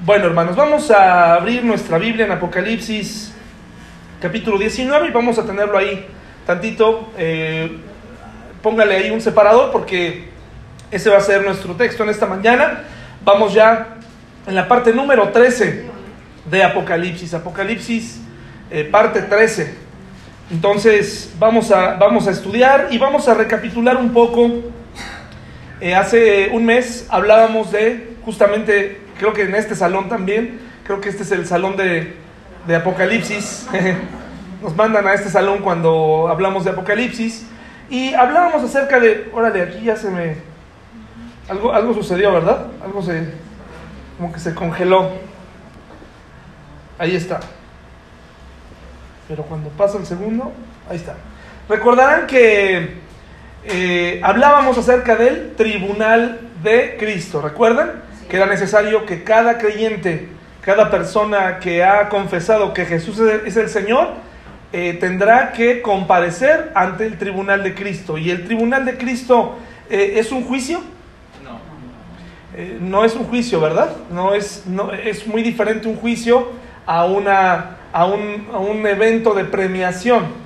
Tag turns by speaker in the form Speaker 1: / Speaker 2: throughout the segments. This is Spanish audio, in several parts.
Speaker 1: Bueno, hermanos, vamos a abrir nuestra Biblia en Apocalipsis capítulo 19 y vamos a tenerlo ahí tantito. Eh, póngale ahí un separador porque ese va a ser nuestro texto en esta mañana. Vamos ya en la parte número 13 de Apocalipsis. Apocalipsis, eh, parte 13. Entonces vamos a, vamos a estudiar y vamos a recapitular un poco. Eh, hace un mes hablábamos de, justamente, creo que en este salón también, creo que este es el salón de, de Apocalipsis. Nos mandan a este salón cuando hablamos de Apocalipsis. Y hablábamos acerca de, órale, aquí ya se me... Algo, algo sucedió, ¿verdad? Algo se... como que se congeló. Ahí está. Pero cuando pasa el segundo, ahí está. Recordarán que eh, hablábamos acerca del tribunal de Cristo, ¿recuerdan? Que era necesario que cada creyente, cada persona que ha confesado que Jesús es el Señor, eh, tendrá que comparecer ante el tribunal de Cristo. ¿Y el tribunal de Cristo eh, es un juicio? No. no es un juicio, ¿verdad? No es, no, es muy diferente un juicio a, una, a, un, a un evento de premiación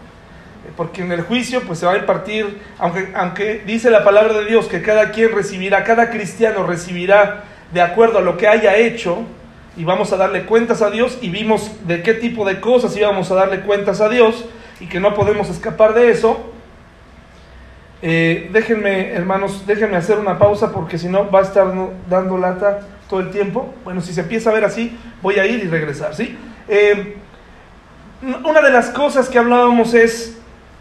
Speaker 1: porque en el juicio pues se va a impartir, aunque, aunque dice la palabra de Dios que cada quien recibirá, cada cristiano recibirá de acuerdo a lo que haya hecho, y vamos a darle cuentas a Dios, y vimos de qué tipo de cosas íbamos a darle cuentas a Dios, y que no podemos escapar de eso. Eh, déjenme, hermanos, déjenme hacer una pausa porque si no va a estar dando lata todo el tiempo. Bueno, si se empieza a ver así, voy a ir y regresar, ¿sí? Eh, una de las cosas que hablábamos es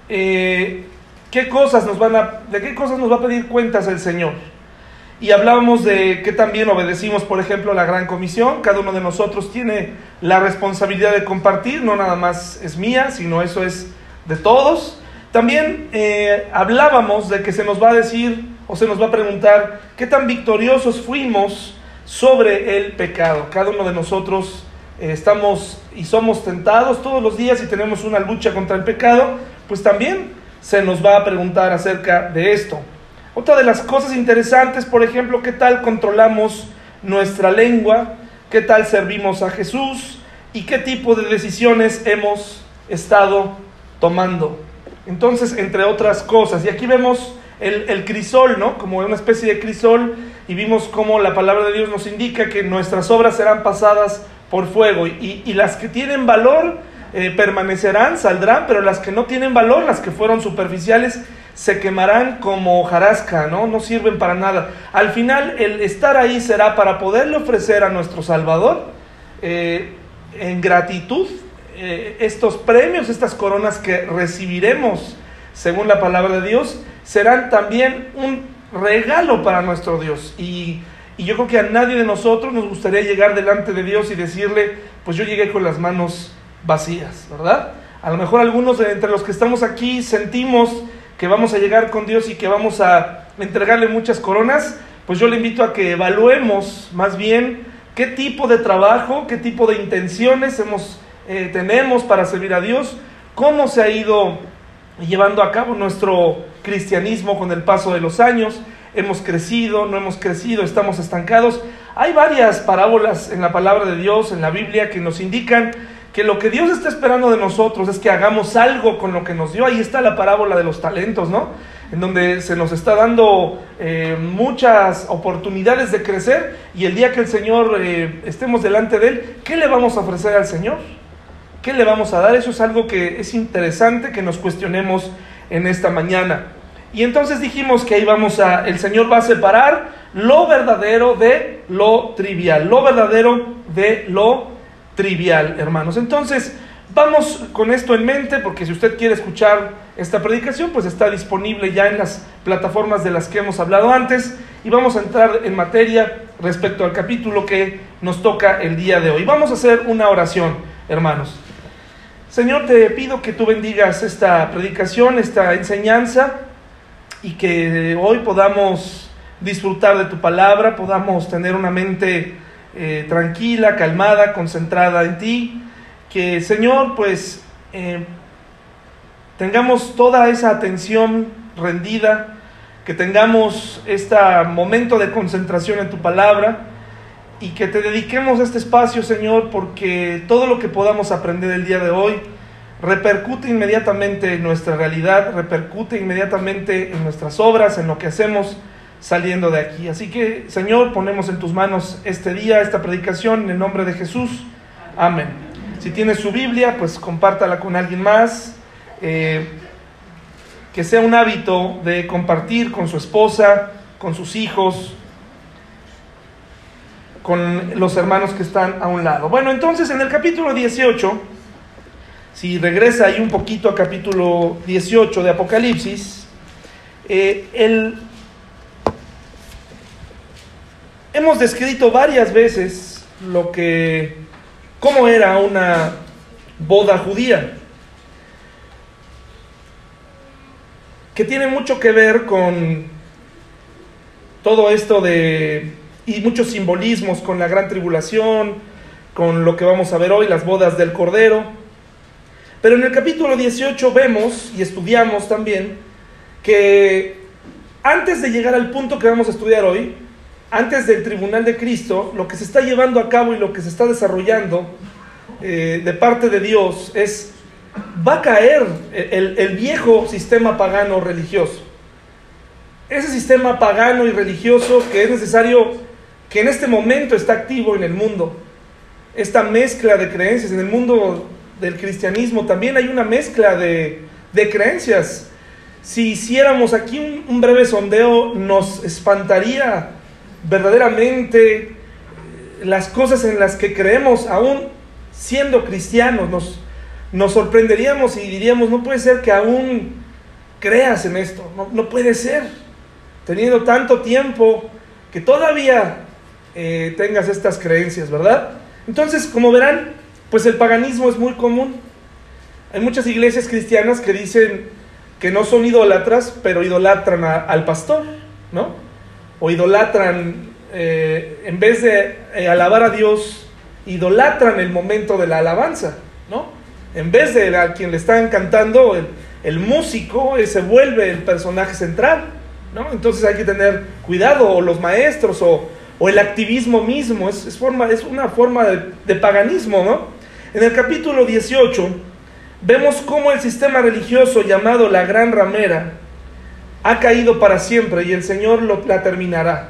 Speaker 1: eh, qué cosas nos van a, de qué cosas nos va a pedir cuentas el Señor. Y hablábamos de que también obedecimos, por ejemplo, la gran comisión. Cada uno de nosotros tiene la responsabilidad de compartir, no nada más es mía, sino eso es de todos. También eh, hablábamos de que se nos va a decir o se nos va a preguntar qué tan victoriosos fuimos sobre el pecado. Cada uno de nosotros eh, estamos y somos tentados todos los días y tenemos una lucha contra el pecado, pues también se nos va a preguntar acerca de esto. Otra de las cosas interesantes, por ejemplo, ¿qué tal controlamos nuestra lengua? ¿Qué tal servimos a Jesús? ¿Y qué tipo de decisiones hemos estado tomando? Entonces, entre otras cosas, y aquí vemos el, crisol, ¿no? Como una especie de crisol, y vimos cómo la palabra de Dios nos indica que nuestras obras serán pasadas por fuego, y, las que tienen valor, eh, permanecerán, saldrán, pero las que no tienen valor, las que fueron superficiales, se quemarán como hojarasca, ¿no? No sirven para nada. Al final, el estar ahí será para poderle ofrecer a nuestro Salvador eh, en gratitud eh, estos premios, estas coronas que recibiremos, según la palabra de Dios, serán también un regalo para nuestro Dios. Y, y yo creo que a nadie de nosotros nos gustaría llegar delante de Dios y decirle, pues yo llegué con las manos vacías, ¿verdad? A lo mejor algunos de entre los que estamos aquí sentimos que vamos a llegar con Dios y que vamos a entregarle muchas coronas, pues yo le invito a que evaluemos más bien qué tipo de trabajo, qué tipo de intenciones hemos, eh, tenemos para servir a Dios, cómo se ha ido llevando a cabo nuestro cristianismo con el paso de los años, hemos crecido, no hemos crecido, estamos estancados. Hay varias parábolas en la palabra de Dios, en la Biblia, que nos indican que lo que Dios está esperando de nosotros es que hagamos algo con lo que nos dio. Ahí está la parábola de los talentos, ¿no? En donde se nos está dando eh, muchas oportunidades de crecer y el día que el Señor eh, estemos delante de Él, ¿qué le vamos a ofrecer al Señor? ¿Qué le vamos a dar? Eso es algo que es interesante que nos cuestionemos en esta mañana. Y entonces dijimos que ahí vamos a, el Señor va a separar lo verdadero de lo trivial, lo verdadero de lo trivial, hermanos. Entonces, vamos con esto en mente, porque si usted quiere escuchar esta predicación, pues está disponible ya en las plataformas de las que hemos hablado antes, y vamos a entrar en materia respecto al capítulo que nos toca el día de hoy. Vamos a hacer una oración, hermanos. Señor, te pido que tú bendigas esta predicación, esta enseñanza, y que hoy podamos disfrutar de tu palabra, podamos tener una mente eh, tranquila, calmada, concentrada en ti. Que Señor, pues eh, tengamos toda esa atención rendida, que tengamos este momento de concentración en tu palabra. Y que te dediquemos este espacio, Señor, porque todo lo que podamos aprender el día de hoy repercute inmediatamente en nuestra realidad, repercute inmediatamente en nuestras obras, en lo que hacemos saliendo de aquí. Así que, Señor, ponemos en tus manos este día, esta predicación, en el nombre de Jesús. Amén. Si tienes su Biblia, pues compártala con alguien más. Eh, que sea un hábito de compartir con su esposa, con sus hijos, con los hermanos que están a un lado. Bueno, entonces en el capítulo 18, si regresa ahí un poquito a capítulo 18 de Apocalipsis, eh, el, hemos descrito varias veces lo que, cómo era una boda judía, que tiene mucho que ver con todo esto de y muchos simbolismos con la gran tribulación, con lo que vamos a ver hoy, las bodas del Cordero. Pero en el capítulo 18 vemos y estudiamos también que antes de llegar al punto que vamos a estudiar hoy, antes del tribunal de Cristo, lo que se está llevando a cabo y lo que se está desarrollando eh, de parte de Dios es, va a caer el, el viejo sistema pagano religioso. Ese sistema pagano y religioso que es necesario que en este momento está activo en el mundo. Esta mezcla de creencias, en el mundo del cristianismo también hay una mezcla de, creencias. Si hiciéramos aquí un, breve sondeo, nos espantaría verdaderamente las cosas en las que creemos, aún siendo cristianos, nos, nos sorprenderíamos y diríamos, no puede ser que aún creas en esto, no, no puede ser, teniendo tanto tiempo que todavía eh, tengas estas creencias, ¿verdad? Entonces, como verán, pues el paganismo es muy común. Hay muchas iglesias cristianas que dicen que no son idólatras, pero idolatran al pastor, ¿no? O idolatran, eh, en vez de eh, alabar a Dios, idolatran el momento de la alabanza, ¿no? En vez de a quien le están cantando, el, el músico se vuelve el personaje central, ¿no? Entonces hay que tener cuidado, o los maestros, o, o el activismo mismo, es, forma, es una forma de, paganismo, ¿no? En el capítulo 18 vemos cómo el sistema religioso llamado la Gran Ramera ha caído para siempre y el Señor la terminará.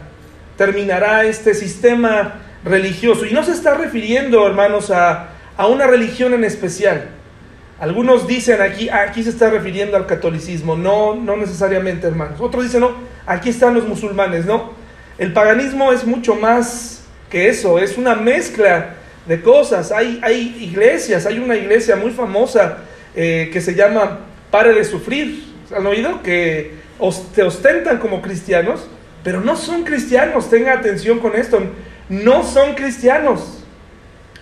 Speaker 1: Terminará este sistema religioso. Y no se está refiriendo, hermanos, a, a una religión en especial. Algunos dicen aquí, aquí se está refiriendo al catolicismo. No, no necesariamente, hermanos. Otros dicen, no, aquí están los musulmanes. No, el paganismo es mucho más que eso, es una mezcla de cosas. Hay, hay iglesias, hay una iglesia muy famosa eh, que se llama Pare de Sufrir. ¿Han oído? Que te ostentan como cristianos, pero no son cristianos. Tenga atención con esto. No son cristianos.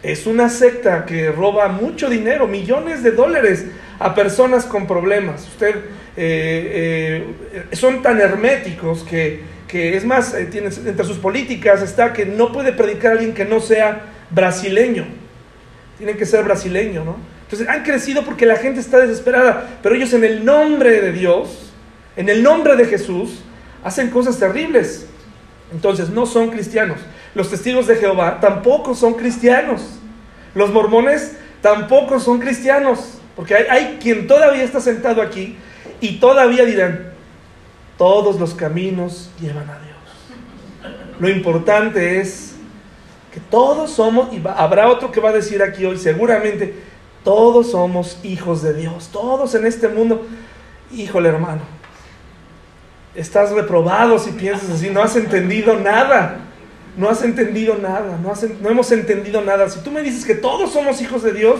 Speaker 1: Es una secta que roba mucho dinero, millones de dólares a personas con problemas. Usted eh, eh, son tan herméticos que que es más, eh, tiene, entre sus políticas está que no puede predicar alguien que no sea brasileño. Tiene que ser brasileño, ¿no? Entonces han crecido porque la gente está desesperada, pero ellos en el nombre de Dios, en el nombre de Jesús, hacen cosas terribles. Entonces no son cristianos. Los testigos de Jehová tampoco son cristianos. Los mormones tampoco son cristianos. Porque hay, quien todavía está sentado aquí y todavía dirán, todos los caminos llevan a Dios. Lo importante es que todos somos, y habrá otro que va a decir aquí hoy, seguramente, todos somos hijos de Dios, todos en este mundo. Híjole hermano, estás reprobado si piensas así, no has entendido nada, no has entendido nada, no, hemos entendido nada. Si tú me dices que todos somos hijos de Dios,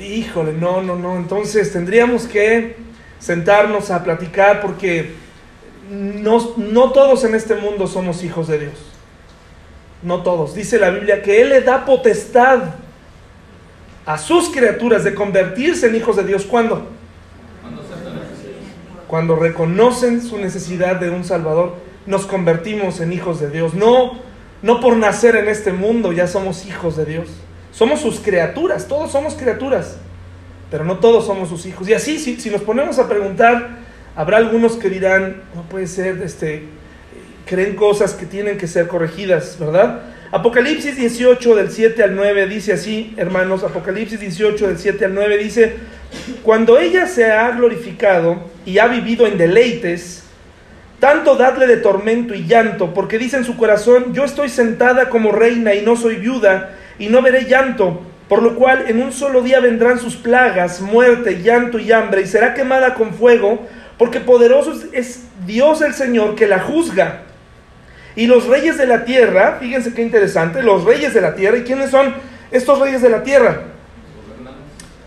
Speaker 1: híjole, no, no, no, entonces tendríamos que sentarnos a platicar porque no, no todos en este mundo somos hijos de Dios. No todos. Dice la Biblia que Él le da potestad a sus criaturas de convertirse en hijos de Dios. ¿Cuándo? Cuando reconocen su necesidad de un Salvador, nos convertimos en hijos de Dios. No, no por nacer en este mundo ya somos hijos de Dios. Somos sus criaturas, todos somos criaturas pero no todos somos sus hijos. Y así, si, nos ponemos a preguntar, habrá algunos que dirán, no puede ser, este, creen cosas que tienen que ser corregidas, ¿verdad? Apocalipsis 18 del 7 al 9 dice así, hermanos, Apocalipsis 18 del 7 al 9 dice, cuando ella se ha glorificado y ha vivido en deleites, tanto dadle de tormento y llanto, porque dice en su corazón, yo estoy sentada como reina y no soy viuda, y no veré llanto, por lo cual en un solo día vendrán sus plagas, muerte, llanto y hambre, y será quemada con fuego, porque poderoso es Dios el Señor que la juzga. Y los reyes de la tierra, fíjense qué interesante, los reyes de la tierra, ¿y quiénes son estos reyes de la tierra?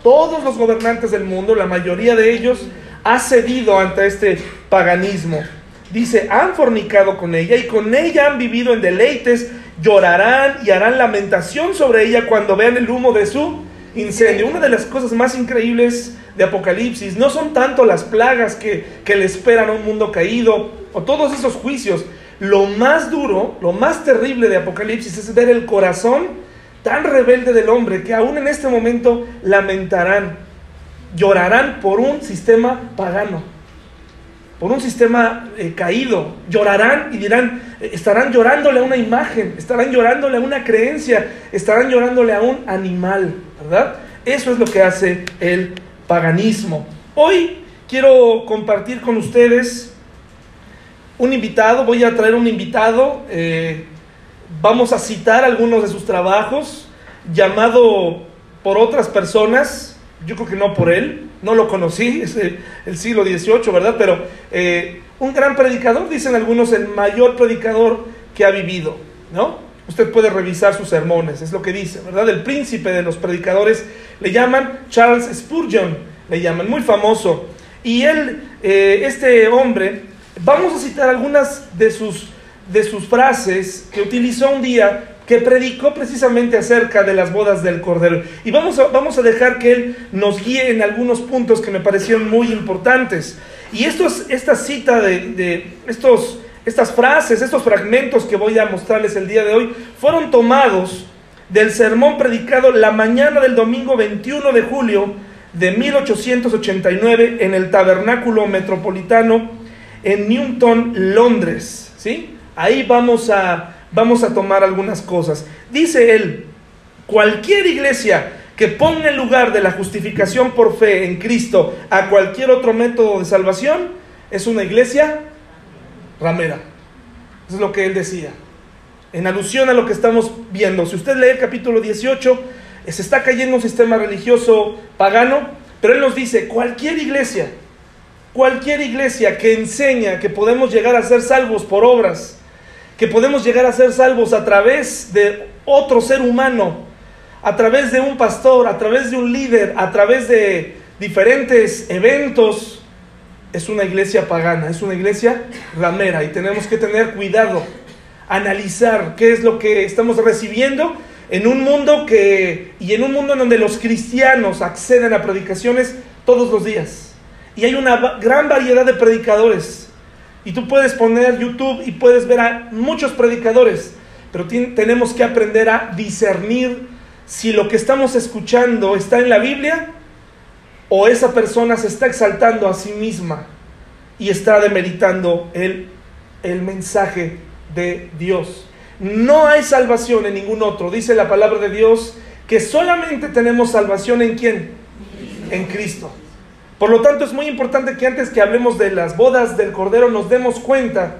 Speaker 1: Todos los gobernantes del mundo, la mayoría de ellos, ha cedido ante este paganismo. Dice, han fornicado con ella y con ella han vivido en deleites, llorarán y harán lamentación sobre ella cuando vean el humo de su incendio. Una de las cosas más increíbles de Apocalipsis no son tanto las plagas que, que le esperan a un mundo caído o todos esos juicios. Lo más duro, lo más terrible de Apocalipsis es ver el corazón tan rebelde del hombre que aún en este momento lamentarán, llorarán por un sistema pagano por un sistema eh, caído. Llorarán y dirán, eh, estarán llorándole a una imagen, estarán llorándole a una creencia, estarán llorándole a un animal, ¿verdad? Eso es lo que hace el paganismo. Hoy quiero compartir con ustedes un invitado, voy a traer un invitado, eh, vamos a citar algunos de sus trabajos, llamado por otras personas, yo creo que no por él, no lo conocí, es el, siglo XVIII, ¿verdad? Pero eh, un gran predicador, dicen algunos, el mayor predicador que ha vivido, ¿no? Usted puede revisar sus sermones, es lo que dice, ¿verdad? El príncipe de los predicadores le llaman Charles Spurgeon, le llaman, muy famoso. Y él, eh, este hombre, vamos a citar algunas de sus, de sus frases que utilizó un día que predicó precisamente acerca de las bodas del Cordero. Y vamos a, vamos a dejar que Él nos guíe en algunos puntos que me parecieron muy importantes. Y estos, esta cita de, de estos, estas frases, estos fragmentos que voy a mostrarles el día de hoy, fueron tomados del sermón predicado la mañana del domingo 21 de julio de 1889 en el Tabernáculo Metropolitano en Newton, Londres. ¿sí? Ahí vamos a vamos a tomar algunas cosas. Dice él, cualquier iglesia que ponga en lugar de la justificación por fe en Cristo a cualquier otro método de salvación, es una iglesia ramera. Eso es lo que él decía. En alusión a lo que estamos viendo, si usted lee el capítulo 18, se está cayendo un sistema religioso pagano, pero él nos dice, cualquier iglesia, cualquier iglesia que enseña que podemos llegar a ser salvos por obras, que podemos llegar a ser salvos a través de otro ser humano, a través de un pastor, a través de un líder, a través de diferentes eventos, es una iglesia pagana, es una iglesia ramera y tenemos que tener cuidado, analizar qué es lo que estamos recibiendo en un mundo que y en un mundo en donde los cristianos acceden a predicaciones todos los días. Y hay una gran variedad de predicadores y tú puedes poner YouTube y puedes ver a muchos predicadores, pero tenemos que aprender a discernir si lo que estamos escuchando está en la Biblia o esa persona se está exaltando a sí misma y está demeritando el, el mensaje de Dios. No hay salvación en ningún otro. Dice la palabra de Dios que solamente tenemos salvación en quién? En Cristo. Por lo tanto, es muy importante que antes que hablemos de las bodas del Cordero nos demos cuenta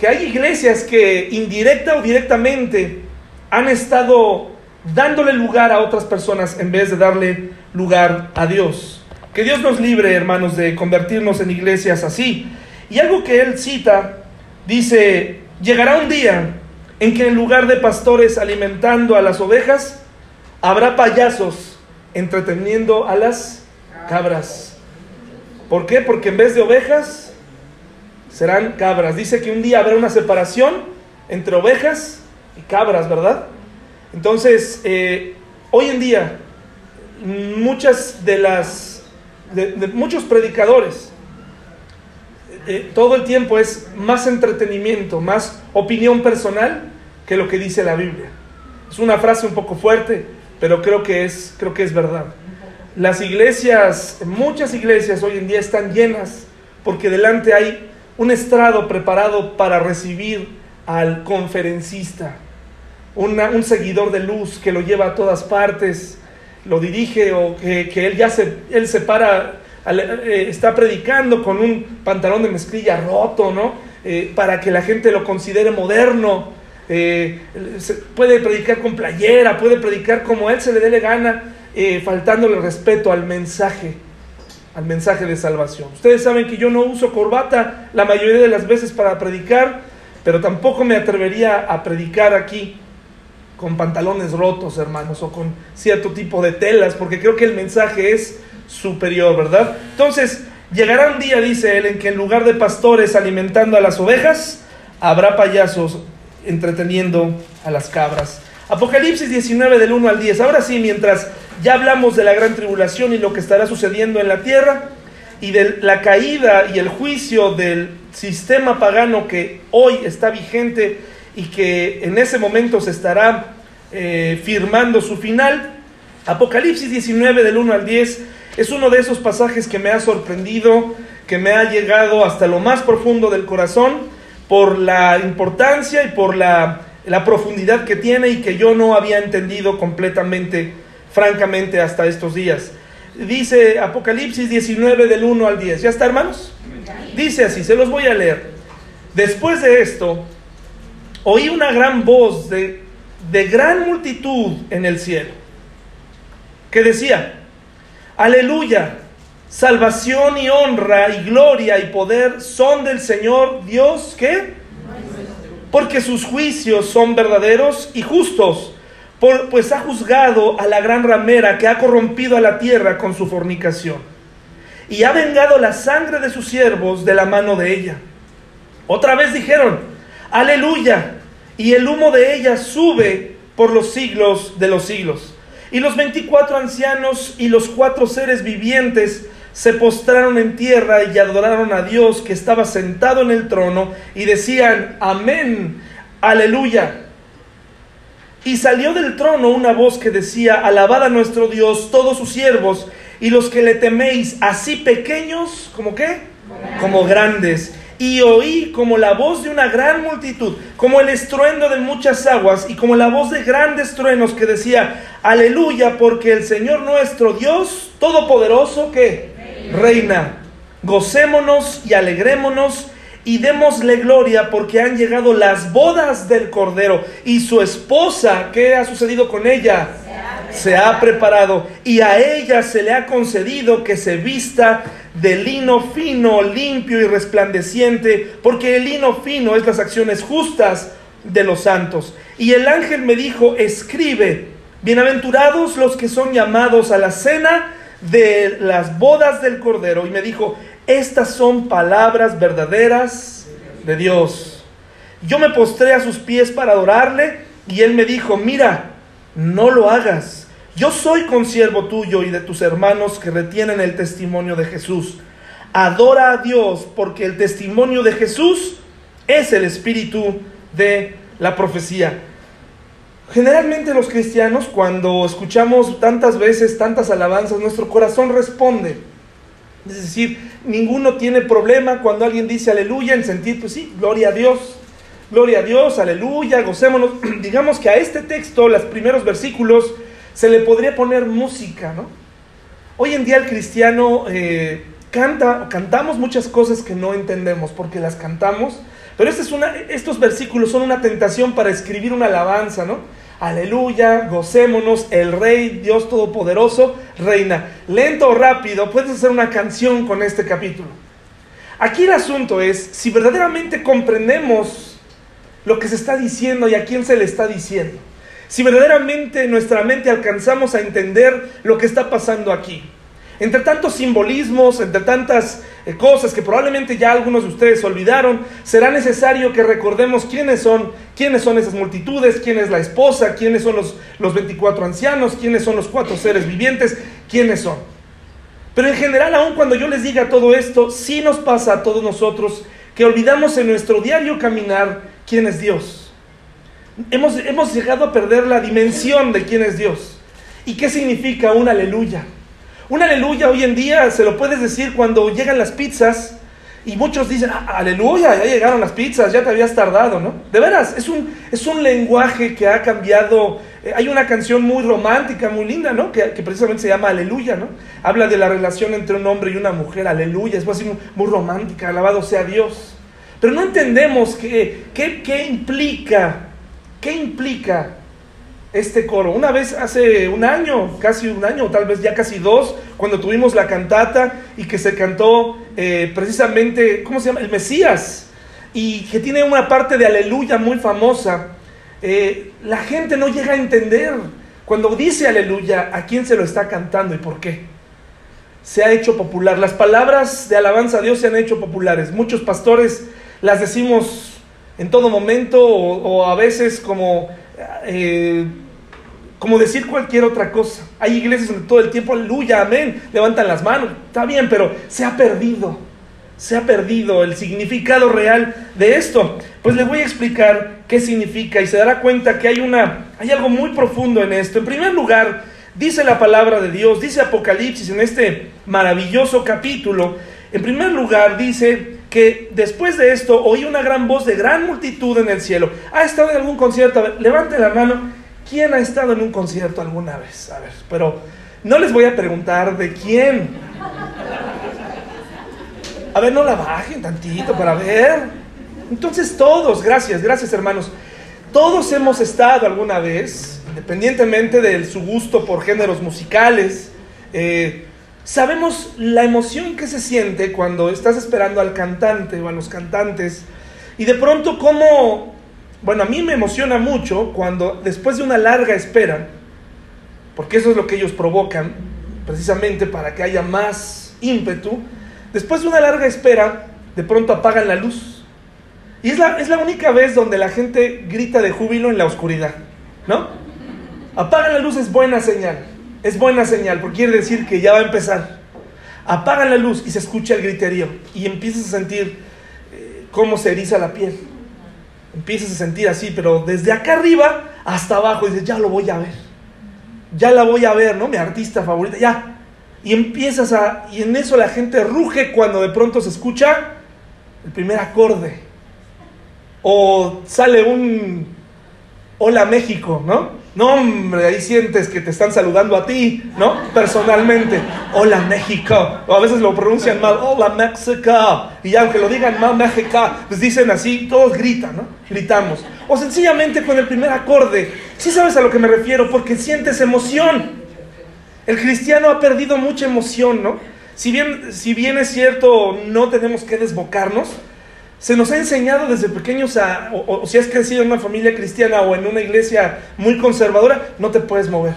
Speaker 1: que hay iglesias que indirecta o directamente han estado dándole lugar a otras personas en vez de darle lugar a Dios. Que Dios nos libre, hermanos, de convertirnos en iglesias así. Y algo que él cita, dice, llegará un día en que en lugar de pastores alimentando a las ovejas, habrá payasos entreteniendo a las cabras. ¿Por qué? Porque en vez de ovejas serán cabras. Dice que un día habrá una separación entre ovejas y cabras, ¿verdad? Entonces, eh, hoy en día, muchas de las, de, muchos predicadores, eh, todo el tiempo es más entretenimiento, más opinión personal que lo que dice la Biblia. Es una frase un poco fuerte, pero creo que es, creo que es verdad. Las iglesias, muchas iglesias hoy en día están llenas porque delante hay un estrado preparado para recibir al conferencista. un seguidor de luz que lo lleva a todas partes, lo dirige o que, él ya se, él se para, eh, está predicando con un pantalón de mezclilla roto, ¿no? Eh, para que la gente lo considere moderno. Eh, puede predicar con playera, puede predicar como él se le dé la gana, faltándole respeto al mensaje, al mensaje de salvación. Ustedes saben que yo no uso corbata la mayoría de las veces para predicar, pero tampoco me atrevería a predicar aquí con pantalones rotos, hermanos, o con cierto tipo de telas, porque creo que el mensaje es superior, ¿verdad? Entonces, llegará un día, dice él, en que en lugar de pastores alimentando a las ovejas, habrá payasos entreteniendo a las cabras. Apocalipsis 19 del 1 al 10. Ahora sí, mientras ya hablamos de la gran tribulación y lo que estará sucediendo en la tierra, y de la caída y el juicio del sistema pagano que hoy está vigente y que en ese momento se estará eh, firmando su final. Apocalipsis 19 del 1 al 10 es uno de esos pasajes que me ha sorprendido, que me ha llegado hasta lo más profundo del corazón por la importancia y por la, la profundidad que tiene y que yo no había entendido completamente, francamente, hasta estos días. Dice Apocalipsis 19 del 1 al 10. ¿Ya está, hermanos? Dice así, se los voy a leer. Después de esto, oí una gran voz de, de gran multitud en el cielo, que decía, aleluya, salvación y honra y gloria y poder son del Señor Dios, ¿qué? Porque sus juicios son verdaderos y justos, pues ha juzgado a la gran ramera que ha corrompido a la tierra con su fornicación, y ha vengado la sangre de sus siervos de la mano de ella. Otra vez dijeron, aleluya, y el humo de ella sube por los siglos de los siglos. Y los veinticuatro ancianos y los cuatro seres vivientes se postraron en tierra y adoraron a Dios que estaba sentado en el trono y decían, amén, aleluya. Y salió del trono una voz que decía, alabad a nuestro Dios todos sus siervos y los que le teméis, así pequeños como qué, como grandes y oí como la voz de una gran multitud, como el estruendo de muchas aguas y como la voz de grandes truenos que decía, aleluya, porque el Señor nuestro Dios Todopoderoso que reina, gocémonos y alegrémonos y démosle gloria porque han llegado las bodas del Cordero y su esposa, ¿qué ha sucedido con ella? Se ha preparado y a ella se le ha concedido que se vista de lino fino, limpio y resplandeciente, porque el lino fino es las acciones justas de los santos. Y el ángel me dijo, escribe, bienaventurados los que son llamados a la cena de las bodas del Cordero. Y me dijo, estas son palabras verdaderas de Dios. Yo me postré a sus pies para adorarle y él me dijo, mira, no lo hagas yo soy consiervo tuyo y de tus hermanos que retienen el testimonio de Jesús. Adora a Dios porque el testimonio de Jesús es el espíritu de la profecía. Generalmente los cristianos cuando escuchamos tantas veces tantas alabanzas, nuestro corazón responde. Es decir, ninguno tiene problema cuando alguien dice aleluya en sentir, pues sí, gloria a Dios, gloria a Dios, aleluya, gocémonos. Digamos que a este texto, los primeros versículos, se le podría poner música, ¿no? Hoy en día el cristiano eh, canta, cantamos muchas cosas que no entendemos porque las cantamos, pero es una, estos versículos son una tentación para escribir una alabanza, ¿no? Aleluya, gocémonos, el Rey, Dios Todopoderoso, reina. Lento o rápido, puedes hacer una canción con este capítulo. Aquí el asunto es si verdaderamente comprendemos lo que se está diciendo y a quién se le está diciendo si verdaderamente nuestra mente alcanzamos a entender lo que está pasando aquí. Entre tantos simbolismos, entre tantas eh, cosas que probablemente ya algunos de ustedes olvidaron, será necesario que recordemos quiénes son, quiénes son esas multitudes, quién es la esposa, quiénes son los, los 24 ancianos, quiénes son los cuatro seres vivientes, quiénes son. Pero en general, aun cuando yo les diga todo esto, sí nos pasa a todos nosotros que olvidamos en nuestro diario caminar quién es Dios hemos, llegado a perder la dimensión de quién es Dios. ¿Y qué significa un aleluya? Un aleluya hoy en día se lo puedes decir cuando llegan las pizzas, Y muchos dicen, ah, aleluya, ya llegaron las pizzas, ya te habías tardado, ¿no? De veras, es un, es un lenguaje que ha cambiado. Eh, hay una canción muy romántica, muy linda, ¿no? Que, precisamente se llama Aleluya, ¿no? Habla de la relación entre un hombre y una mujer, aleluya, es así muy, romántica, alabado sea Dios. Pero no entendemos qué, implica, qué implica este coro. Una vez hace un año, casi un año, tal vez ya casi dos, cuando tuvimos la cantata y que se cantó eh, precisamente, ¿cómo se llama? El Mesías. Y que tiene una parte de aleluya muy famosa. Eh, la gente no llega a entender cuando dice aleluya a quién se lo está cantando y por qué. Se ha hecho popular. Las palabras de alabanza a Dios se han hecho populares. Muchos pastores las decimos en todo momento o a veces como eh, como decir cualquier otra cosa. Hay iglesias donde todo el tiempo, aleluya, amén, levantan las manos, está bien, pero se ha perdido, se ha perdido el significado real de esto. Pues le voy a explicar qué significa y se dará cuenta que hay, una, hay algo muy profundo en esto. En primer lugar, dice la palabra de Dios, dice Apocalipsis en este maravilloso capítulo, en primer lugar dice que después de esto oí una gran voz de gran multitud en el cielo. ¿Ha estado en algún concierto? A ver, levante la mano. ¿Quién ha estado en un concierto alguna vez? A ver, pero no les voy a preguntar de quién. A ver, no la bajen tantito para ver. Entonces todos, gracias, gracias hermanos. Todos hemos estado alguna vez, independientemente de su gusto por géneros musicales, eh, Sabemos la emoción que se siente cuando estás esperando al cantante o a los cantantes y de pronto como, bueno, a mí me emociona mucho cuando después de una larga espera, porque eso es lo que ellos provocan, precisamente para que haya más ímpetu, después de una larga espera, de pronto apagan la luz. Y es la, es la única vez donde la gente grita de júbilo en la oscuridad, ¿no? Apagan la luz es buena señal es buena señal, porque quiere decir que ya va a empezar. Apagan la luz y se escucha el griterío y empiezas a sentir eh, cómo se eriza la piel. Empiezas a sentir así, pero desde acá arriba hasta abajo dices, ya lo voy a ver. Ya la voy a ver, ¿no? Mi artista favorita, ya. Y empiezas a... Y en eso la gente ruge cuando de pronto se escucha el primer acorde. O sale un... Hola México, ¿no? No, hombre, ahí sientes que te están saludando a ti, ¿no? Personalmente. Hola México. O a veces lo pronuncian mal. Hola México. Y aunque lo digan mal México, pues dicen así, todos gritan, ¿no? Gritamos. O sencillamente con el primer acorde. Sí sabes a lo que me refiero, porque sientes emoción. El cristiano ha perdido mucha emoción, ¿no? Si bien, si bien es cierto, no tenemos que desbocarnos, se nos ha enseñado desde pequeños a, o, si has crecido en una familia cristiana o en una iglesia muy conservadora, no te puedes mover.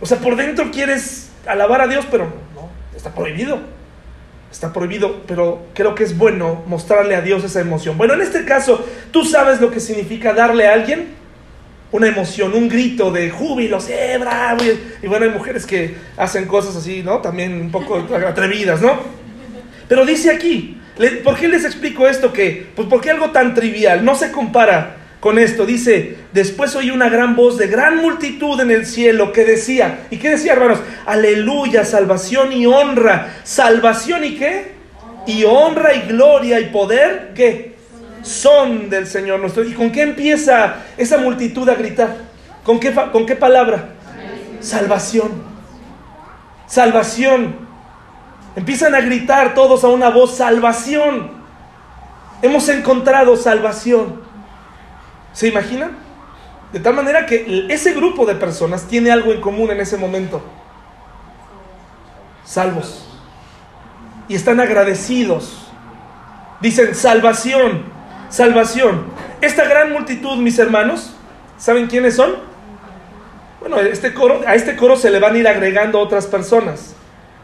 Speaker 1: O sea, por dentro quieres alabar a Dios, pero no, está prohibido. Está prohibido, pero creo que es bueno mostrarle a Dios esa emoción. Bueno, en este caso, tú sabes lo que significa darle a alguien una emoción, un grito de júbilo, sí, bravo. Y bueno, hay mujeres que hacen cosas así, ¿no? También un poco atrevidas, ¿no? Pero dice aquí, ¿Por qué les explico esto? Que, pues porque algo tan trivial no se compara con esto. Dice, después oí una gran voz de gran multitud en el cielo que decía, ¿y qué decía hermanos? Aleluya, salvación y honra. ¿Salvación y qué? Y honra y gloria y poder, ¿qué? Son del Señor nuestro. ¿Y con qué empieza esa multitud a gritar? ¿Con qué, con qué palabra? Salvación. Salvación. Empiezan a gritar todos a una voz, salvación. Hemos encontrado salvación. ¿Se imaginan? De tal manera que ese grupo de personas tiene algo en común en ese momento. Salvos. Y están agradecidos. Dicen, salvación, salvación. Esta gran multitud, mis hermanos, ¿saben quiénes son? Bueno, este coro, a este coro se le van a ir agregando otras personas.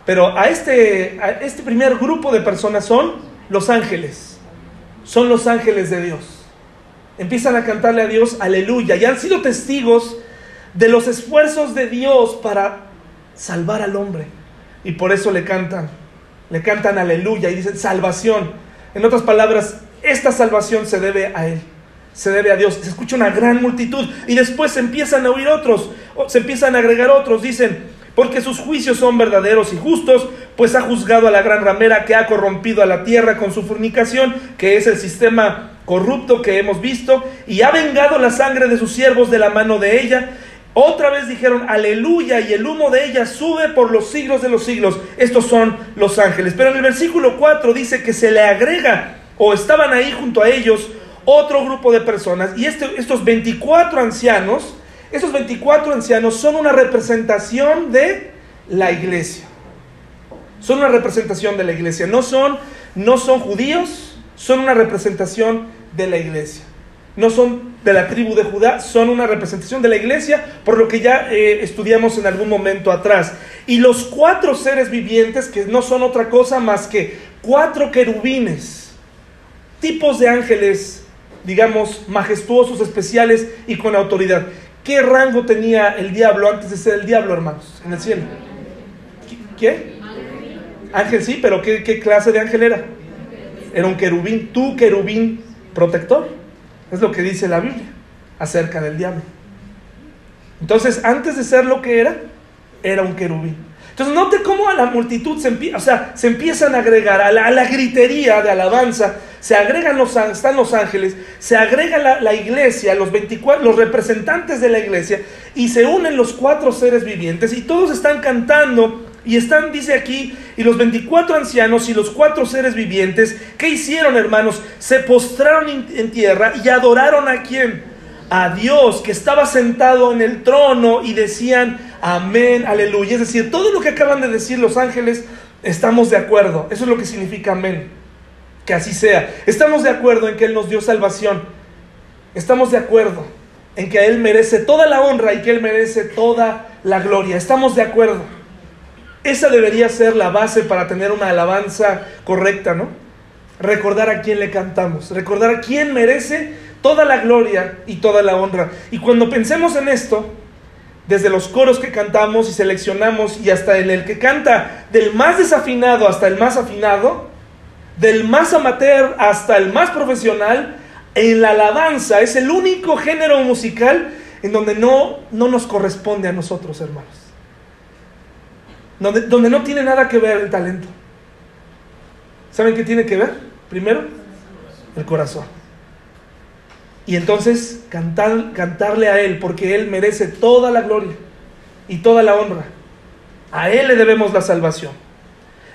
Speaker 1: Pero a este, a este primer grupo de personas son los ángeles. Son los ángeles de Dios. Empiezan a cantarle a Dios aleluya y han sido testigos de los esfuerzos de Dios para salvar al hombre. Y por eso le cantan, le cantan aleluya y dicen salvación. En otras palabras, esta salvación se debe a Él, se debe a Dios. Se escucha una gran multitud y después se empiezan a oír otros, se empiezan a agregar otros. Dicen, porque sus juicios son verdaderos y justos, pues ha juzgado a la gran ramera que ha corrompido a la tierra con su fornicación, que es el sistema corrupto que hemos visto, y ha vengado la sangre de sus siervos de la mano de ella. Otra vez dijeron, aleluya, y el humo de ella sube por los siglos de los siglos. Estos son los ángeles. Pero en el versículo 4 dice que se le agrega, o estaban ahí junto a ellos, otro grupo de personas. Y este, estos 24 ancianos, estos 24 ancianos son una representación de la iglesia. Son una representación de la iglesia. No son, no son judíos, son una representación de la iglesia. No son de la tribu de Judá, son una representación de la iglesia, por lo que ya eh, estudiamos en algún momento atrás. Y los cuatro seres vivientes, que no son otra cosa más que cuatro querubines, tipos de ángeles, digamos, majestuosos, especiales y con autoridad. ¿Qué rango tenía el diablo antes de ser el diablo, hermanos, en el cielo? ¿Qué? Ángel sí, pero ¿qué, qué clase de ángel era? Era un querubín, tú querubín protector. Es lo que dice la Biblia acerca del diablo. Entonces, antes de ser lo que era, era un querubín. Entonces, note cómo a la multitud se, o sea, se empiezan a agregar, a la, gritería de alabanza, se agregan los, están los ángeles, se agrega la, la, iglesia, los, 24, los representantes de la iglesia, y se unen los cuatro seres vivientes, y todos están cantando, y están, dice aquí, y los 24 ancianos y los cuatro seres vivientes, ¿qué hicieron, hermanos? Se postraron en tierra y adoraron a quién? A Dios que estaba sentado en el trono y decían, amén, aleluya. Es decir, todo lo que acaban de decir los ángeles, estamos de acuerdo. Eso es lo que significa amén. Que así sea. Estamos de acuerdo en que Él nos dio salvación. Estamos de acuerdo en que Él merece toda la honra y que Él merece toda la gloria. Estamos de acuerdo. Esa debería ser la base para tener una alabanza correcta, ¿no? Recordar a quién le cantamos, recordar a quién merece toda la gloria y toda la honra. Y cuando pensemos en esto, desde los coros que cantamos y seleccionamos y hasta en el que canta del más desafinado hasta el más afinado, del más amateur hasta el más profesional, en la alabanza es el único género musical en donde no, no nos corresponde a nosotros, hermanos. Donde, donde no tiene nada que ver el talento. ¿Saben qué tiene que ver? Primero, el corazón. Y entonces cantar, cantarle a Él, porque Él merece toda la gloria y toda la honra. A Él le debemos la salvación.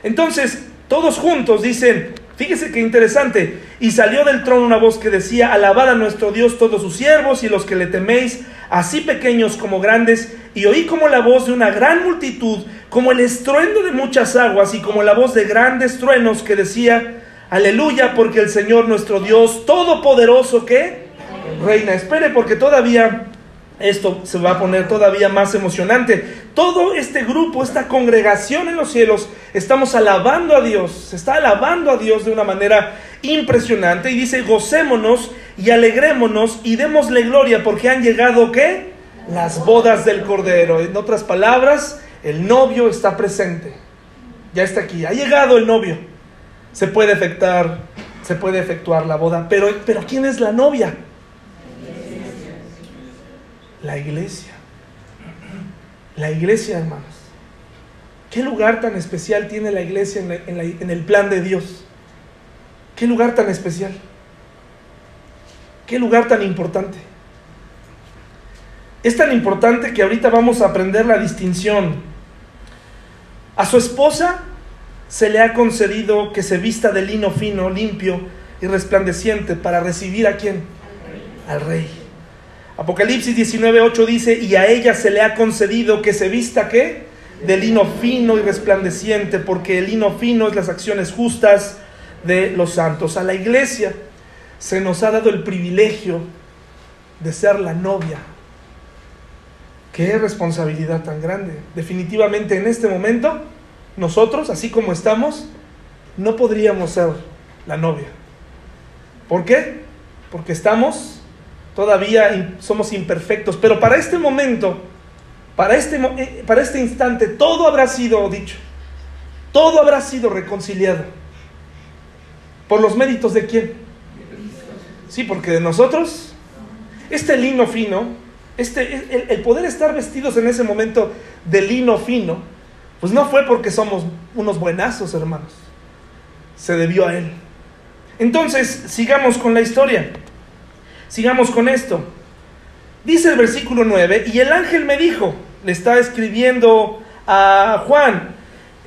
Speaker 1: Entonces, todos juntos dicen, fíjese qué interesante, y salió del trono una voz que decía, alabad a nuestro Dios todos sus siervos y los que le teméis, así pequeños como grandes, y oí como la voz de una gran multitud, como el estruendo de muchas aguas y como la voz de grandes truenos que decía, aleluya, porque el Señor nuestro Dios todopoderoso que reina. Espere porque todavía esto se va a poner todavía más emocionante. Todo este grupo, esta congregación en los cielos, estamos alabando a Dios, se está alabando a Dios de una manera impresionante y dice, gocémonos y alegrémonos y démosle gloria porque han llegado qué? Las bodas del Cordero. En otras palabras, el novio está presente. Ya está aquí, ha llegado el novio. Se puede efectuar, se puede efectuar la boda, pero pero ¿quién es la novia? La iglesia. La iglesia, hermanos. ¿Qué lugar tan especial tiene la iglesia en, el plan de Dios? ¿Qué lugar tan especial? ¿Qué lugar tan importante? Es tan importante que ahorita vamos a aprender la distinción. A su esposa se le ha concedido que se vista de lino fino, limpio y resplandeciente para recibir a quién? Al rey. Apocalipsis 19:8 dice, y a ella se le ha concedido que se vista qué? De lino fino y resplandeciente, porque el lino fino es las acciones justas de los santos. A la iglesia se nos ha dado el privilegio de ser la novia. Qué responsabilidad tan grande. Definitivamente en este momento, nosotros, así como estamos, no podríamos ser la novia. ¿Por qué? Porque estamos todavía somos imperfectos, pero para este momento, para este, eh, para este instante, todo habrá sido dicho, todo habrá sido reconciliado. ¿Por los méritos de quién? Sí, porque de nosotros, este lino fino Este, el, poder estar vestidos en ese momento de lino fino, pues no fue porque somos unos buenazos, hermanos. Se debió a Él. Entonces, sigamos con la historia. Sigamos con esto. Dice el versículo 9, y el ángel me dijo, le está escribiendo a Juan,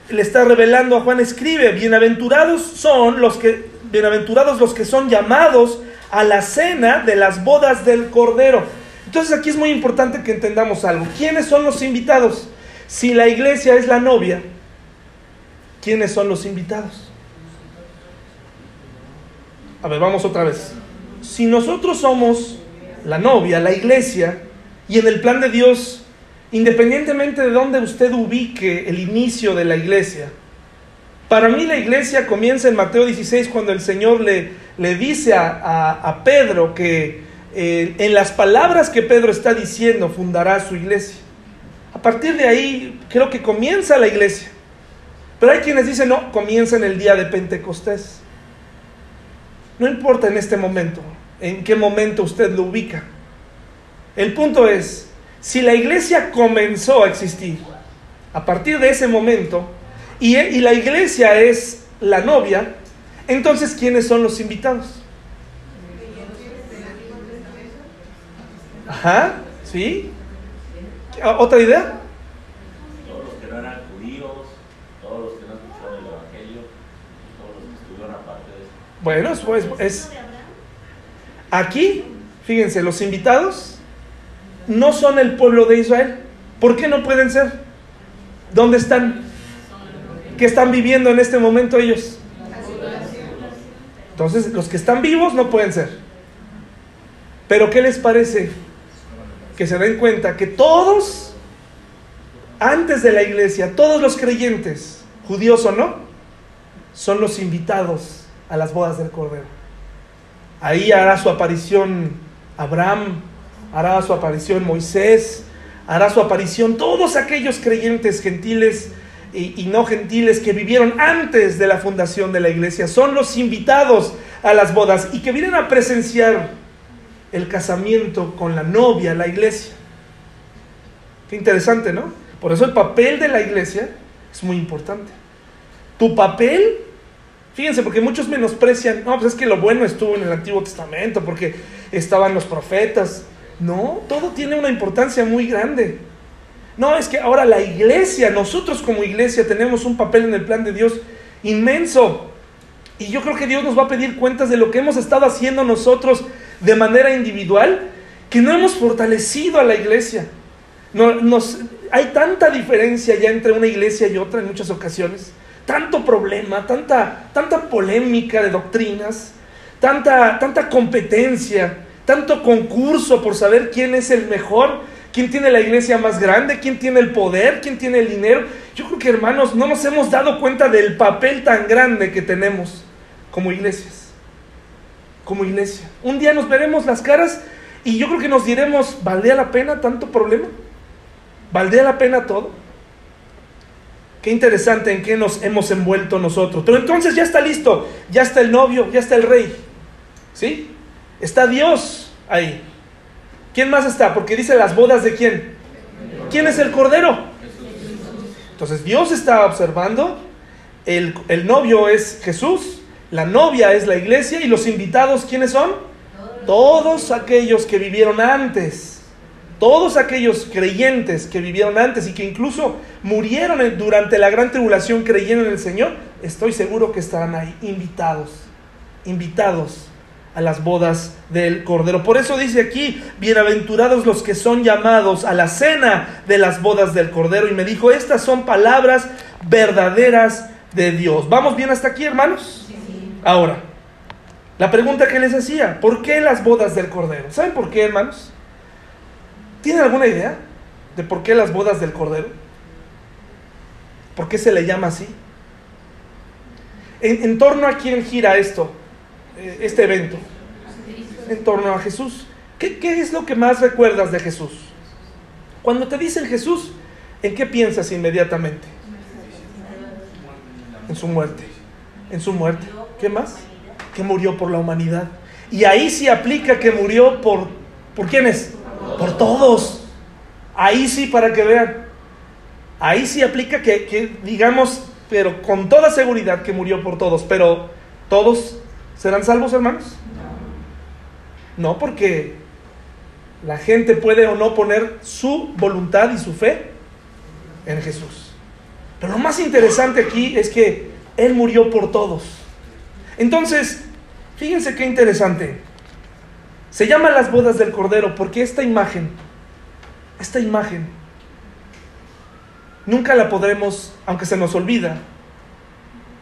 Speaker 1: le está revelando a Juan, escribe, bienaventurados son los que, bienaventurados los que son llamados a la cena de las bodas del Cordero. Entonces aquí es muy importante que entendamos algo. ¿Quiénes son los invitados? Si la iglesia es la novia, ¿quiénes son los invitados? A ver, vamos otra vez. Si nosotros somos la novia, la iglesia, y en el plan de Dios, independientemente de dónde usted ubique el inicio de la iglesia, para mí la iglesia comienza en Mateo 16 cuando el Señor le, le dice a, Pedro que eh, en las palabras que Pedro está diciendo fundará su iglesia. A partir de ahí creo que comienza la iglesia. Pero hay quienes dicen, no, comienza en el día de Pentecostés. No importa en este momento, en qué momento usted lo ubica. El punto es, si la iglesia comenzó a existir a partir de ese momento y, la iglesia es la novia, entonces ¿quiénes son los invitados? Ajá, ¿sí? ¿Otra idea?
Speaker 2: Todos los que no eran judíos, todos los que no escucharon el Evangelio, todos los que estuvieron aparte de eso.
Speaker 1: Bueno, pues es, Aquí, fíjense, los invitados no son el pueblo de Israel. ¿Por qué no pueden ser? ¿Dónde están? ¿Qué están viviendo en este momento ellos? Entonces, los que están vivos no pueden ser. Pero ¿qué les parece? Que se den cuenta que todos, antes de la iglesia, todos los creyentes, judíos o no, son los invitados a las bodas del Cordero. Ahí hará su aparición Abraham, hará su aparición Moisés, hará su aparición todos aquellos creyentes gentiles y, no gentiles que vivieron antes de la fundación de la iglesia. Son los invitados a las bodas y que vienen a presenciar el casamiento con la novia, la iglesia. Qué interesante, ¿no? Por eso el papel de la iglesia es muy importante. Tu papel Fíjense, porque muchos menosprecian, no, pues es que lo bueno estuvo en el Antiguo Testamento, porque estaban los profetas. No, todo tiene una importancia muy grande. No, es que ahora la iglesia, nosotros como iglesia tenemos un papel en el plan de Dios inmenso. Y yo creo que Dios nos va a pedir cuentas de lo que hemos estado haciendo nosotros de manera individual, que no hemos fortalecido a la iglesia. No, nos, hay tanta diferencia ya entre una iglesia y otra en muchas ocasiones tanto problema, tanta, tanta polémica de doctrinas, tanta, tanta competencia, tanto concurso por saber quién es el mejor, quién tiene la iglesia más grande, quién tiene el poder, quién tiene el dinero. Yo creo que hermanos, no nos hemos dado cuenta del papel tan grande que tenemos como iglesias. Como iglesia. Un día nos veremos las caras y yo creo que nos diremos, ¿valdría la pena tanto problema? ¿Valdría la pena todo? Qué interesante en qué nos hemos envuelto nosotros. Pero entonces ya está listo, ya está el novio, ya está el rey. ¿Sí? Está Dios ahí. ¿Quién más está? Porque dice las bodas de quién. ¿Quién es el cordero? Entonces Dios está observando. El, el novio es Jesús. La novia es la iglesia. ¿Y los invitados quiénes son? Todos aquellos que vivieron antes todos aquellos creyentes que vivieron antes y que incluso murieron durante la gran tribulación creyendo en el Señor, estoy seguro que estarán ahí invitados, invitados a las bodas del Cordero. Por eso dice aquí, bienaventurados los que son llamados a la cena de las bodas del Cordero. Y me dijo, estas son palabras verdaderas de Dios. ¿Vamos bien hasta aquí, hermanos? Ahora, la pregunta que les hacía, ¿por qué las bodas del Cordero? ¿Saben por qué, hermanos? ¿Tienen alguna idea de por qué las bodas del Cordero? ¿Por qué se le llama así? ¿En, torno a quién gira esto, eh, este evento? En torno a Jesús. ¿Qué, ¿Qué es lo que más recuerdas de Jesús? Cuando te dicen Jesús, ¿en qué piensas inmediatamente? En su muerte. En su muerte. ¿Qué más? Que murió por la humanidad. Y ahí sí aplica que murió por... ¿Por quiénes? Por todos. Ahí sí, para que vean. Ahí sí aplica que, que digamos, pero con toda seguridad que murió por todos. Pero, ¿todos serán salvos, hermanos? No, porque la gente puede o no poner su voluntad y su fe en Jesús. Pero lo más interesante aquí es que Él murió por todos. Entonces, fíjense qué interesante. Se llama las bodas del Cordero porque esta imagen, esta imagen, nunca la podremos, aunque se nos olvida,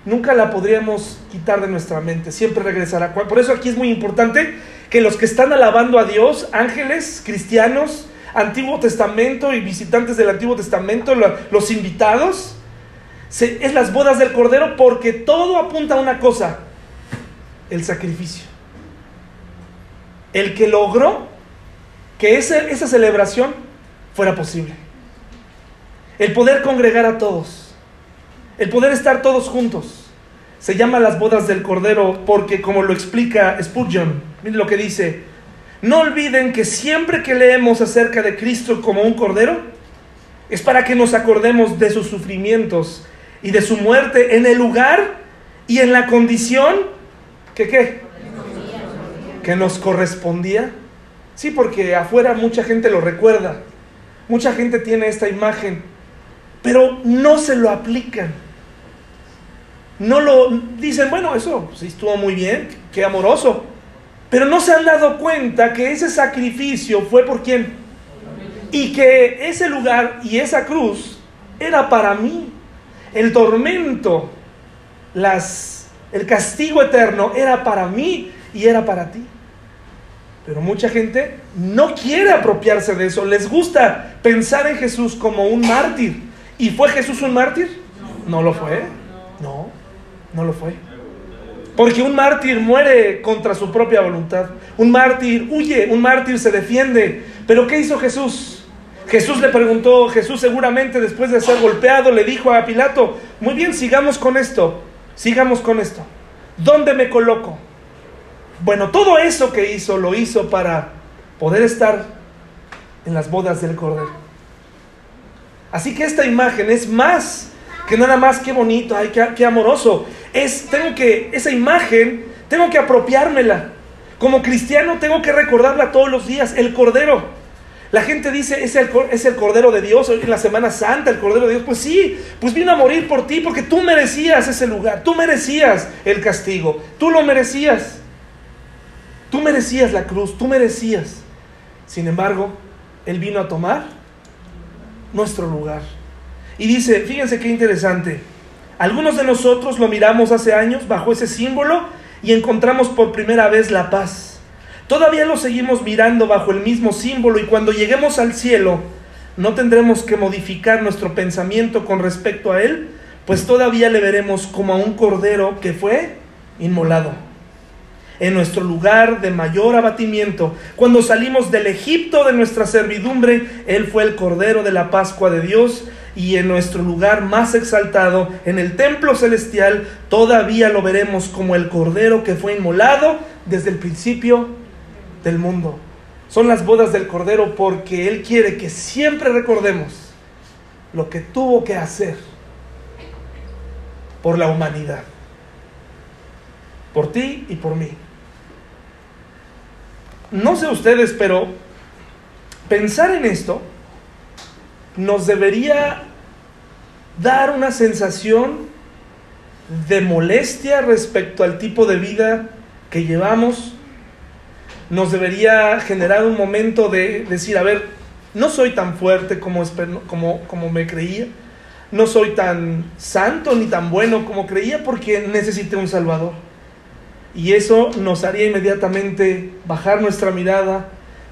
Speaker 1: nunca la podríamos quitar de nuestra mente, siempre regresará. Por eso aquí es muy importante que los que están alabando a Dios, ángeles, cristianos, Antiguo Testamento y visitantes del Antiguo Testamento, los invitados, es las bodas del Cordero porque todo apunta a una cosa, el sacrificio el que logró que esa celebración fuera posible. El poder congregar a todos, el poder estar todos juntos. Se llama las bodas del Cordero porque, como lo explica Spurgeon, miren lo que dice, no olviden que siempre que leemos acerca de Cristo como un Cordero, es para que nos acordemos de sus sufrimientos y de su muerte en el lugar y en la condición que qué? Que nos correspondía. Sí, porque afuera mucha gente lo recuerda, mucha gente tiene esta imagen, pero no se lo aplican. No lo dicen, bueno, eso sí estuvo muy bien, qué amoroso, pero no se han dado cuenta que ese sacrificio fue por quién. Y que ese lugar y esa cruz era para mí. El tormento, las, el castigo eterno era para mí y era para ti. Pero mucha gente no quiere apropiarse de eso. Les gusta pensar en Jesús como un mártir. ¿Y fue Jesús un mártir? No lo fue. No, no lo fue. Porque un mártir muere contra su propia voluntad. Un mártir huye, un mártir se defiende. Pero ¿qué hizo Jesús? Jesús le preguntó, Jesús seguramente después de ser golpeado le dijo a Pilato, muy bien, sigamos con esto, sigamos con esto. ¿Dónde me coloco? Bueno, todo eso que hizo lo hizo para poder estar en las bodas del Cordero. Así que esta imagen es más que nada más qué bonito, ay, qué, amoroso. Es, tengo que, esa imagen, tengo que apropiármela. Como cristiano tengo que recordarla todos los días, el Cordero. La gente dice, es el, es el Cordero de Dios, en la Semana Santa, el Cordero de Dios. Pues sí, pues vino a morir por ti porque tú merecías ese lugar, tú merecías el castigo, tú lo merecías. Tú merecías la cruz, tú merecías. Sin embargo, Él vino a tomar nuestro lugar. Y dice, fíjense qué interesante, algunos de nosotros lo miramos hace años bajo ese símbolo y encontramos por primera vez la paz. Todavía lo seguimos mirando bajo el mismo símbolo y cuando lleguemos al cielo no tendremos que modificar nuestro pensamiento con respecto a Él, pues todavía le veremos como a un cordero que fue inmolado en nuestro lugar de mayor abatimiento. Cuando salimos del Egipto de nuestra servidumbre, Él fue el Cordero de la Pascua de Dios y en nuestro lugar más exaltado, en el templo celestial, todavía lo veremos como el Cordero que fue inmolado desde el principio del mundo. Son las bodas del Cordero porque Él quiere que siempre recordemos lo que tuvo que hacer por la humanidad, por ti y por mí no sé ustedes, pero pensar en esto nos debería dar una sensación de molestia respecto al tipo de vida que llevamos. Nos debería generar un momento de decir, a ver, no soy tan fuerte como, como, como me creía, no soy tan santo ni tan bueno como creía porque necesité un Salvador. Y eso nos haría inmediatamente bajar nuestra mirada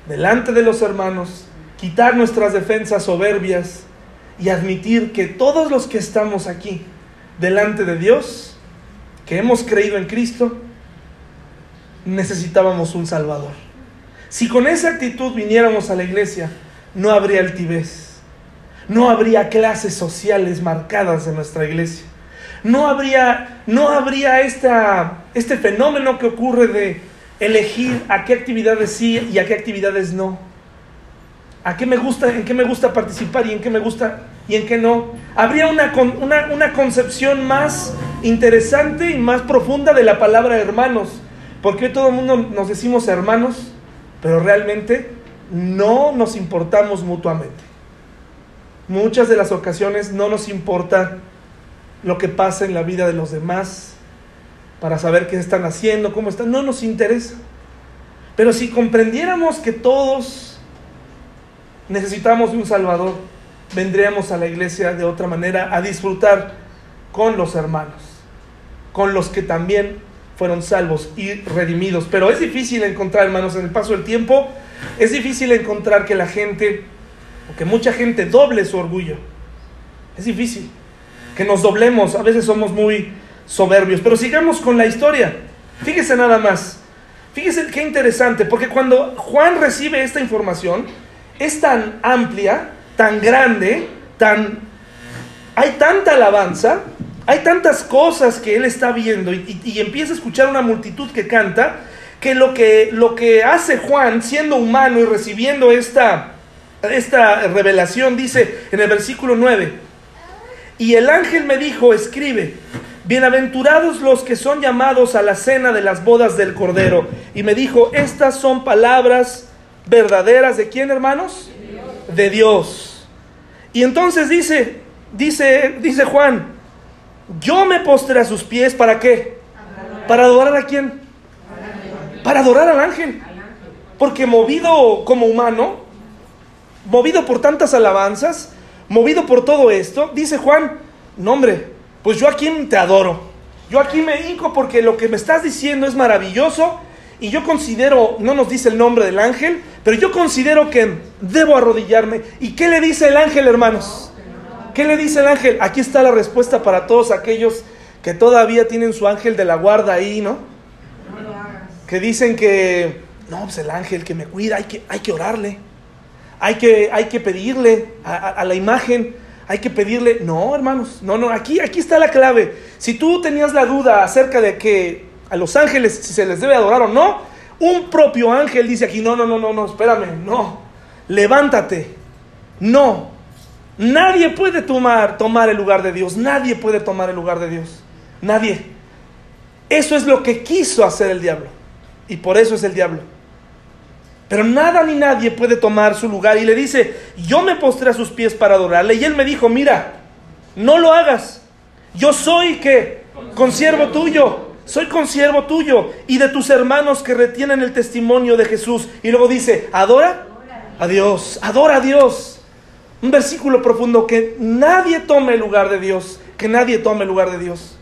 Speaker 1: delante de los hermanos, quitar nuestras defensas soberbias y admitir que todos los que estamos aquí delante de Dios, que hemos creído en Cristo, necesitábamos un Salvador. Si con esa actitud viniéramos a la iglesia, no habría altivez, no habría clases sociales marcadas en nuestra iglesia no habría, no habría esta, este fenómeno que ocurre de elegir a qué actividades sí y a qué actividades no. ¿A qué me gusta, en qué me gusta participar y en qué me gusta y en qué no? Habría una, una, una concepción más interesante y más profunda de la palabra hermanos. Porque hoy todo el mundo nos decimos hermanos, pero realmente no nos importamos mutuamente. Muchas de las ocasiones no nos importa lo que pasa en la vida de los demás para saber qué están haciendo, cómo están. No nos interesa. Pero si comprendiéramos que todos necesitamos un Salvador, vendríamos a la iglesia de otra manera a disfrutar con los hermanos, con los que también fueron salvos y redimidos. Pero es difícil encontrar, hermanos, en el paso del tiempo, es difícil encontrar que la gente, o que mucha gente doble su orgullo. Es difícil que nos doblemos, a veces somos muy soberbios. Pero sigamos con la historia. Fíjese nada más. Fíjese qué interesante, porque cuando Juan recibe esta información, es tan amplia, tan grande, tan... Hay tanta alabanza, hay tantas cosas que él está viendo y, empieza a escuchar una multitud que canta, que lo que, lo que hace Juan, siendo humano y recibiendo esta, esta revelación, dice en el versículo 9, y el ángel me dijo, escribe, Bienaventurados los que son llamados a la cena de las bodas del Cordero. Y me dijo, estas son palabras verdaderas de quién, hermanos? De Dios. Y entonces dice, dice, dice Juan, yo me postré a sus pies, ¿para qué? ¿Para adorar a quién? Para adorar al ángel. Porque movido como humano, movido por tantas alabanzas, movido por todo esto, dice Juan, no hombre, pues yo aquí te adoro. Yo aquí me hinco porque lo que me estás diciendo es maravilloso y yo considero, no nos dice el nombre del ángel, pero yo considero que debo arrodillarme. ¿Y qué le dice el ángel, hermanos? ¿Qué le dice el ángel? Aquí está la respuesta para todos aquellos que todavía tienen su ángel de la guarda ahí, ¿no? Que dicen que, no, pues el ángel que me cuida, hay que, hay que orarle, hay que, hay que pedirle a la imagen hay que pedirle, no, hermanos, no, no, aquí, aquí está la clave. Si tú tenías la duda acerca de que a los ángeles si se les debe adorar o no, un propio ángel dice aquí, no, no, no, no, no, espérame, no, levántate, no, nadie puede tomar, tomar el lugar de Dios, nadie puede tomar el lugar de Dios, nadie. Eso es lo que quiso hacer el diablo, y por eso es el diablo. Pero nada ni nadie puede tomar su lugar. Y le dice, yo me postré a sus pies para adorarle. Y él me dijo, mira, no lo hagas. Yo soy que consiervo tuyo. Soy consiervo tuyo y de tus hermanos que retienen el testimonio de Jesús. Y luego dice, adora a Dios, adora a Dios. Un versículo profundo, que nadie tome el lugar de Dios, que nadie tome el lugar de Dios.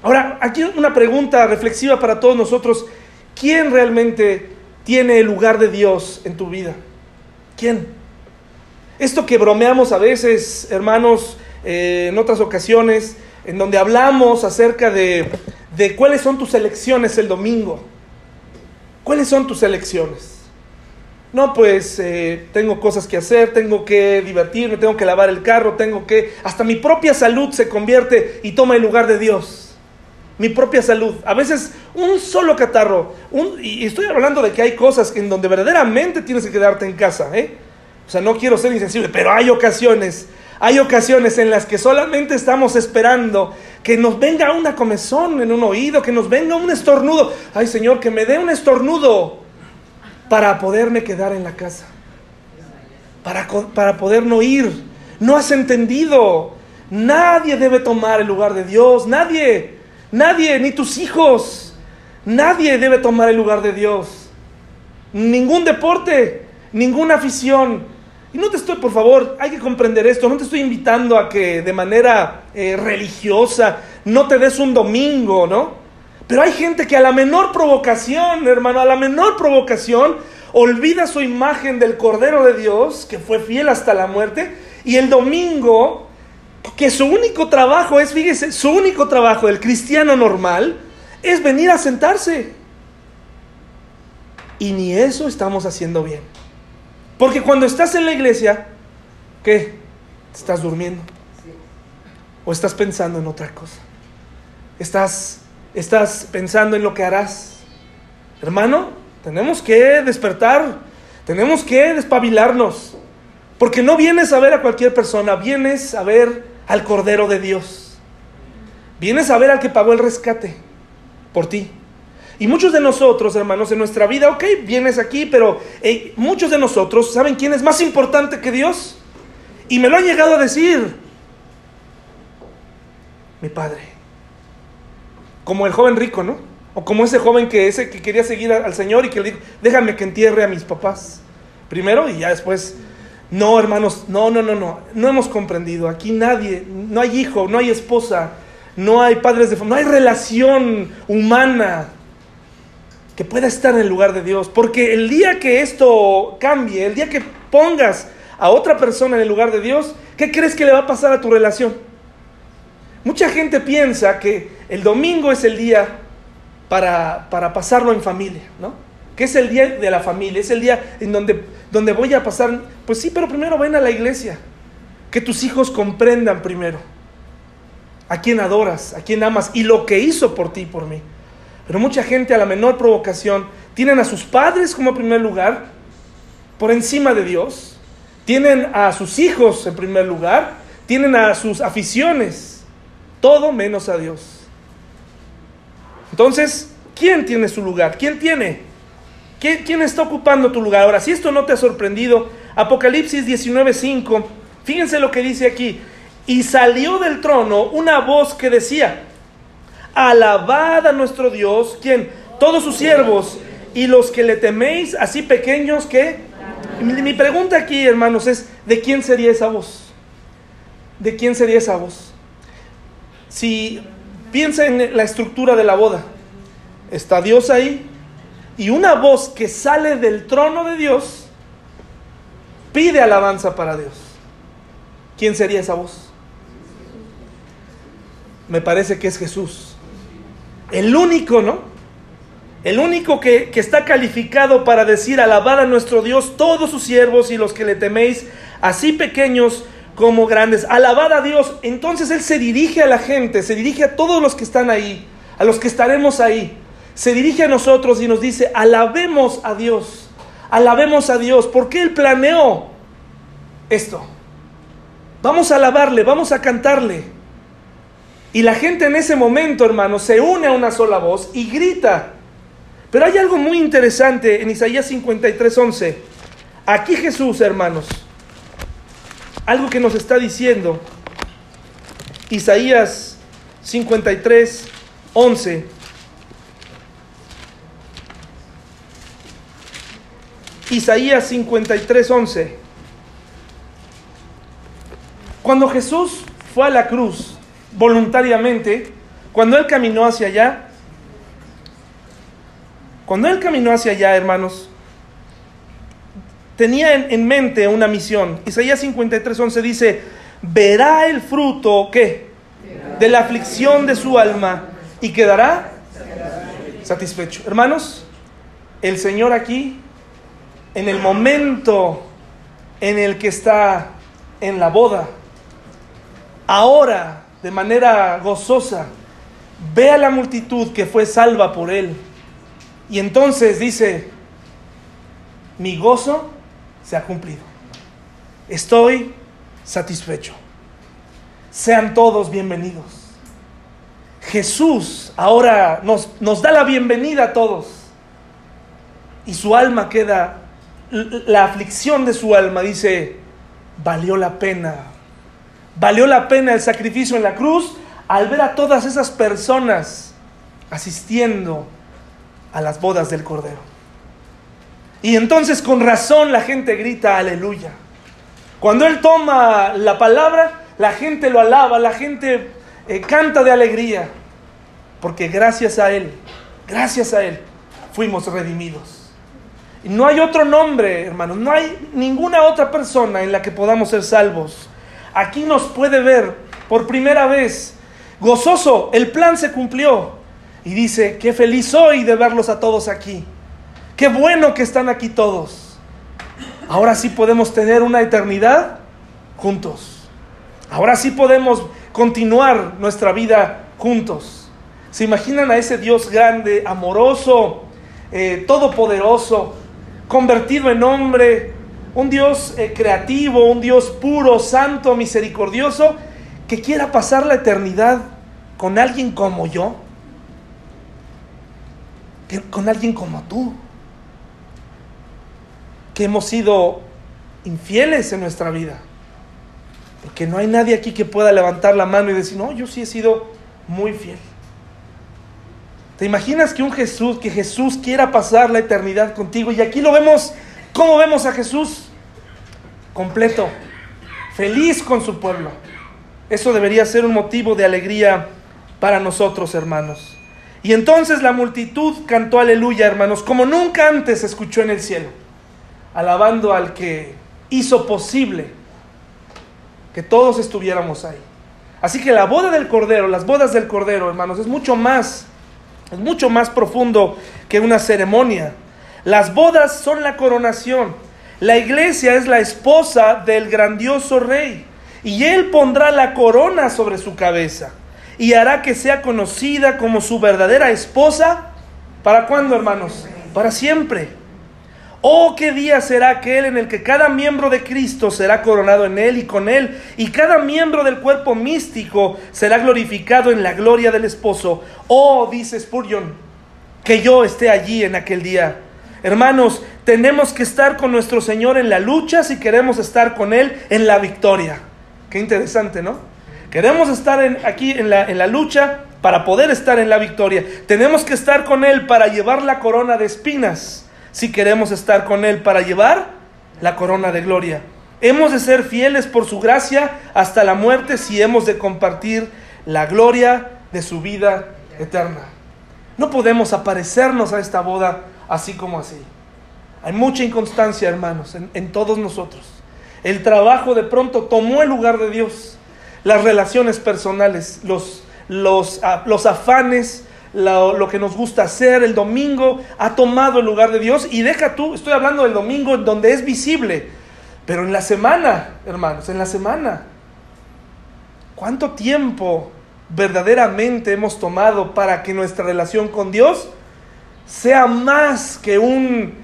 Speaker 1: Ahora, aquí una pregunta reflexiva para todos nosotros. ¿Quién realmente tiene el lugar de Dios en tu vida? ¿Quién? Esto que bromeamos a veces, hermanos, eh, en otras ocasiones, en donde hablamos acerca de, de cuáles son tus elecciones el domingo. ¿Cuáles son tus elecciones? No, pues eh, tengo cosas que hacer, tengo que divertirme, tengo que lavar el carro, tengo que... Hasta mi propia salud se convierte y toma el lugar de Dios mi propia salud. A veces un solo catarro, y estoy hablando de que hay cosas en donde verdaderamente tienes que quedarte en casa, ¿eh? O sea, no quiero ser insensible, pero hay ocasiones, hay ocasiones en las que solamente estamos esperando que nos venga una comezón en un oído, que nos venga un estornudo. Ay Señor, que me dé un estornudo para poderme quedar en la casa, para, para poder no ir. No has entendido. Nadie debe tomar el lugar de Dios, nadie. Nadie, ni tus hijos, nadie debe tomar el lugar de Dios. Ningún deporte, ninguna afición. Y no te estoy, por favor, hay que comprender esto, no te estoy invitando a que de manera eh, religiosa no te des un domingo, ¿no? Pero hay gente que a la menor provocación, hermano, a la menor provocación, olvida su imagen del Cordero de Dios, que fue fiel hasta la muerte, y el domingo que su único trabajo es, fíjese, su único trabajo del cristiano normal es venir a sentarse. Y ni eso estamos haciendo bien. Porque cuando estás en la iglesia, ¿qué? Estás durmiendo. O estás pensando en otra cosa. Estás, estás pensando en lo que harás. Hermano, tenemos que despertar Tenemos que despabilarnos. Porque no vienes a ver a cualquier persona, vienes a ver al Cordero de Dios. Vienes a ver al que pagó el rescate por ti. Y muchos de nosotros, hermanos, en nuestra vida, ok, vienes aquí, pero muchos de nosotros, ¿saben quién es más importante que Dios? Y me lo han llegado a decir. Mi padre. Como el joven rico, ¿no? O como ese joven que, ese que quería seguir al Señor y que le dijo, déjame que entierre a mis papás. Primero y ya después. No, hermanos, no, no, no, no. No hemos comprendido. Aquí nadie, no hay hijo, no hay esposa, no hay padres de familia, no hay relación humana que pueda estar en el lugar de Dios. Porque el día que esto cambie, el día que pongas a otra persona en el lugar de Dios, ¿qué crees que le va a pasar a tu relación? Mucha gente piensa que el domingo es el día para, para pasarlo en familia, ¿no? Que es el día de la familia, es el día en donde, donde voy a pasar, pues sí, pero primero ven a la iglesia, que tus hijos comprendan primero a quién adoras, a quién amas y lo que hizo por ti y por mí. Pero mucha gente a la menor provocación tienen a sus padres como primer lugar, por encima de Dios, tienen a sus hijos en primer lugar, tienen a sus aficiones, todo menos a Dios. Entonces, ¿quién tiene su lugar? ¿Quién tiene? ¿Quién, está ocupando tu lugar? Ahora, si esto no te ha sorprendido, Apocalipsis 19:5, fíjense lo que dice aquí. Y salió del trono una voz que decía, Alabad a nuestro Dios, quien todos sus siervos y los que le teméis, así pequeños que... Mi, pregunta aquí, hermanos, es, ¿de quién sería esa voz? ¿De quién sería esa voz? Si piensa en la estructura de la boda, está Dios ahí y una voz que sale del trono de Dios pide alabanza para Dios. ¿Quién sería esa voz? Me parece que es Jesús. El único, ¿no? El único que, está calificado para decir, alabad a nuestro Dios, todos sus siervos y los que le teméis, así pequeños como grandes. Alabad a Dios. Entonces Él se dirige a la gente, se dirige a todos los que están ahí, a los que estaremos ahí. Se dirige a nosotros y nos dice, alabemos a Dios, alabemos a Dios, porque Él planeó esto. Vamos a alabarle, vamos a cantarle. Y la gente en ese momento, hermanos, se une a una sola voz y grita. Pero hay algo muy interesante en Isaías 53:11. Aquí Jesús, hermanos, algo que nos está diciendo. Isaías 53:11. Isaías 53:11. Cuando Jesús fue a la cruz, voluntariamente, cuando Él caminó hacia allá, cuando Él caminó hacia allá, hermanos, tenía en, mente una misión. Isaías 53:11 dice, verá el fruto, ¿qué? De la aflicción de su alma y quedará satisfecho. Hermanos, el Señor aquí, en el momento en el que está en la boda, ahora de manera gozosa, ve a la multitud que fue salva por él. Y entonces dice, mi gozo se ha cumplido. Estoy satisfecho. Sean todos bienvenidos. Jesús ahora nos, nos da la bienvenida a todos. Y su alma queda, la aflicción de su alma dice, valió la pena Valió la pena el sacrificio en la cruz al ver a todas esas personas asistiendo a las bodas del Cordero. Y entonces con razón la gente grita aleluya. Cuando Él toma la palabra, la gente lo alaba, la gente eh, canta de alegría. Porque gracias a Él, gracias a Él, fuimos redimidos. No hay otro nombre, hermanos, no hay ninguna otra persona en la que podamos ser salvos aquí nos puede ver por primera vez gozoso, el plan se cumplió. Y dice, qué feliz soy de verlos a todos aquí. Qué bueno que están aquí todos. Ahora sí podemos tener una eternidad juntos. Ahora sí podemos continuar nuestra vida juntos. ¿Se imaginan a ese Dios grande, amoroso, eh, todopoderoso, convertido en hombre, un Dios eh, creativo, un Dios puro, santo, misericordioso, que quiera pasar la eternidad con alguien como yo, que, con alguien como tú, que hemos sido infieles en nuestra vida. Porque no hay nadie aquí que pueda levantar la mano y decir, no, yo sí he sido muy fiel. ¿Te imaginas que un Jesús, que Jesús quiera pasar la eternidad contigo? Y aquí lo vemos, ¿cómo vemos a Jesús? Completo, feliz con su pueblo. Eso debería ser un motivo de alegría para nosotros, hermanos. Y entonces la multitud cantó aleluya, hermanos, como nunca antes escuchó en el cielo, alabando al que hizo posible que todos estuviéramos ahí. Así que la boda del Cordero, las bodas del Cordero, hermanos, es mucho más es mucho más profundo que una ceremonia. Las bodas son la coronación. La iglesia es la esposa del grandioso rey. Y él pondrá la corona sobre su cabeza. Y hará que sea conocida como su verdadera esposa. ¿Para cuándo, hermanos? Para siempre. Oh, qué día será aquel en el que cada miembro de Cristo será coronado en él y con él, y cada miembro del cuerpo místico será glorificado en la gloria del esposo. Oh, dice Spurgeon, que yo esté allí en aquel día. Hermanos, tenemos que estar con nuestro Señor en la lucha si queremos estar con Él en la victoria. Qué interesante, ¿no? Queremos estar aquí en la, en la lucha para poder estar en la victoria. Tenemos que estar con Él para llevar la corona de espinas si queremos estar con Él para llevar la corona de gloria. Hemos de ser fieles por su gracia hasta la muerte si hemos de compartir la gloria de su vida eterna. No podemos aparecernos a esta boda así como así. Hay mucha inconstancia, hermanos, en, todos nosotros. El trabajo de pronto tomó el lugar de Dios. Las relaciones personales, los, los, ah, los afanes, lo, que nos gusta hacer, el domingo ha tomado el lugar de Dios y deja tú, estoy hablando del domingo donde es visible, pero en la semana, hermanos, en la semana, ¿cuánto tiempo verdaderamente hemos tomado para que nuestra relación con Dios sea más que un,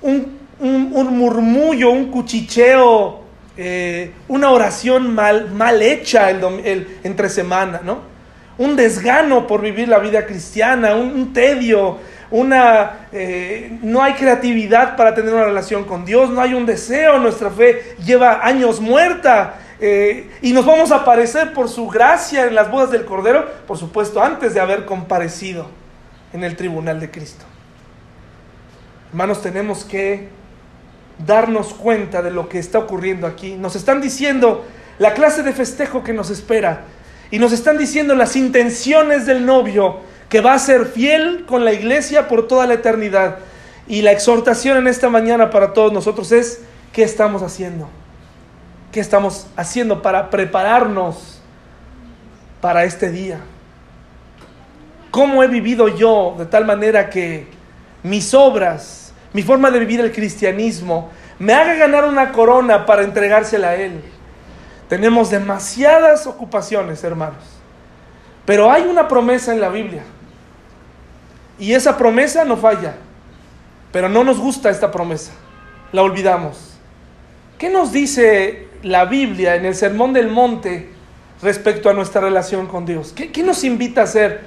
Speaker 1: un, murmullo, un cuchicheo, eh, una oración mal, mal hecha el, entre semana, ¿no? Un desgano por vivir la vida cristiana, un, tedio, una, eh, no hay creatividad para tener una relación con Dios, no hay un deseo, nuestra fe lleva años muerta. Eh, y nos vamos a aparecer por su gracia en las bodas del Cordero, por supuesto, antes de haber comparecido en el tribunal de Cristo. Hermanos, tenemos que darnos cuenta de lo que está ocurriendo aquí. Nos están diciendo la clase de festejo que nos espera y nos están diciendo las intenciones del novio, que va a ser fiel con la iglesia por toda la eternidad. Y la exhortación en esta mañana para todos nosotros es, ¿qué estamos haciendo? ¿Qué estamos haciendo para prepararnos para este día? ¿Cómo he vivido yo de tal manera que mis obras, mi forma de vivir el cristianismo, me haga ganar una corona para entregársela a Él? Tenemos demasiadas ocupaciones, hermanos. Pero hay una promesa en la Biblia. Y esa promesa no falla. Pero no nos gusta esta promesa. La olvidamos. ¿Qué nos dice la Biblia en el Sermón del Monte respecto a nuestra relación con Dios? ¿Qué, nos invita a hacer?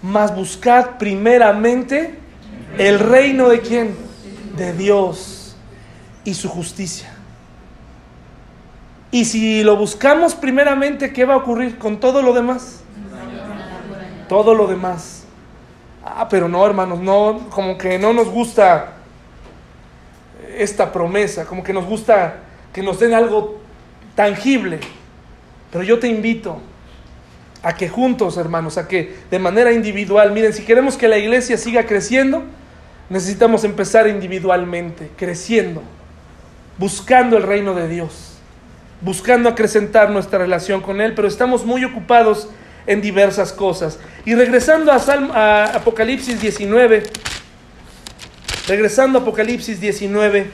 Speaker 1: Más buscad primeramente el reino de quién? De Dios y su justicia. Y si lo buscamos primeramente, ¿qué va a ocurrir con todo lo demás? Todo lo demás. Ah, pero no, hermanos, no, como que no nos gusta esta promesa, como que nos gusta que nos den algo tangible. Pero yo te invito a que juntos, hermanos, a que de manera individual, miren, si queremos que la iglesia siga creciendo, necesitamos empezar individualmente, creciendo, buscando el reino de Dios buscando acrecentar nuestra relación con Él, pero estamos muy ocupados en diversas cosas. Y regresando a, Apocalipsis 19, regresando a Apocalipsis 19,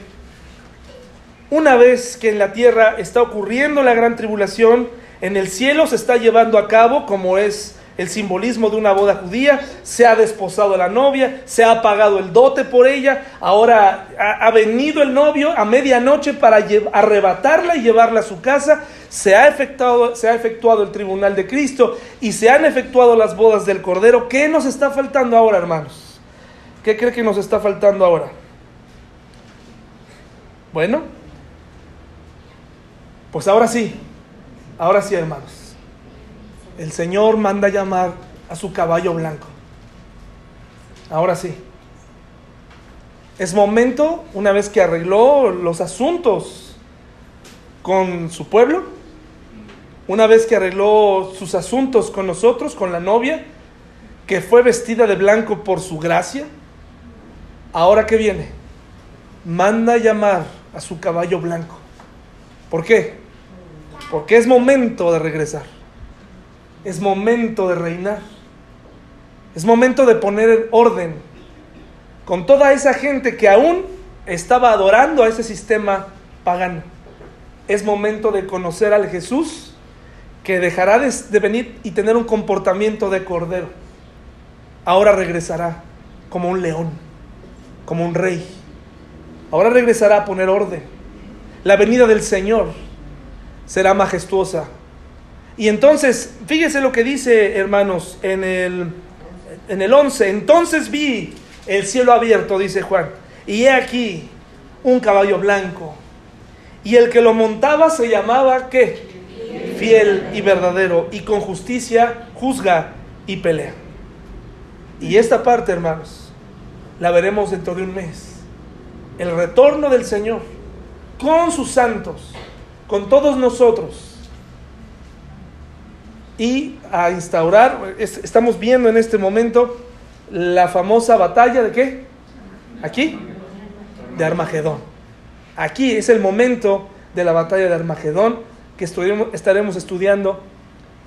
Speaker 1: una vez que en la tierra está ocurriendo la gran tribulación, en el cielo se está llevando a cabo, como es el simbolismo de una boda judía, se ha desposado a la novia, se ha pagado el dote por ella, ahora ha, venido el novio a medianoche para arrebatarla y llevarla a su casa, se ha, efectuado, se ha efectuado el tribunal de Cristo y se han efectuado las bodas del Cordero. ¿Qué nos está faltando ahora, hermanos? ¿Qué cree que nos está faltando ahora? Bueno, pues ahora sí, ahora sí, hermanos el Señor manda llamar a su caballo blanco. Ahora sí. Es momento, una vez que arregló los asuntos con su pueblo, una vez que arregló sus asuntos con nosotros, con la novia, que fue vestida de blanco por su gracia, ahora que viene, manda llamar a su caballo blanco. ¿Por qué? Porque es momento de regresar. Es momento de reinar. Es momento de poner orden con toda esa gente que aún estaba adorando a ese sistema pagano. Es momento de conocer al Jesús que dejará de, venir y tener un comportamiento de cordero. Ahora regresará como un león, como un rey. Ahora regresará a poner orden. La venida del Señor será majestuosa, y entonces, fíjese lo que dice, hermanos, en el, en el 11. Entonces vi el cielo abierto, dice Juan, y he aquí un caballo blanco. Y el que lo montaba se llamaba, ¿qué? Fiel y verdadero, y con justicia juzga y pelea. Y esta parte, hermanos, la veremos dentro de un mes. El retorno del Señor con sus santos, con todos nosotros y a instaurar, estamos viendo en este momento la famosa batalla de qué? Aquí, de Armagedón. Aquí es el momento de la batalla de Armagedón que estaremos estudiando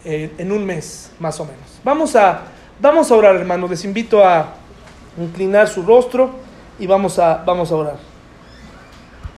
Speaker 1: eh, en un mes, más o menos. Vamos a, vamos a orar, hermanos. Les invito a inclinar su rostro y vamos a, vamos a orar.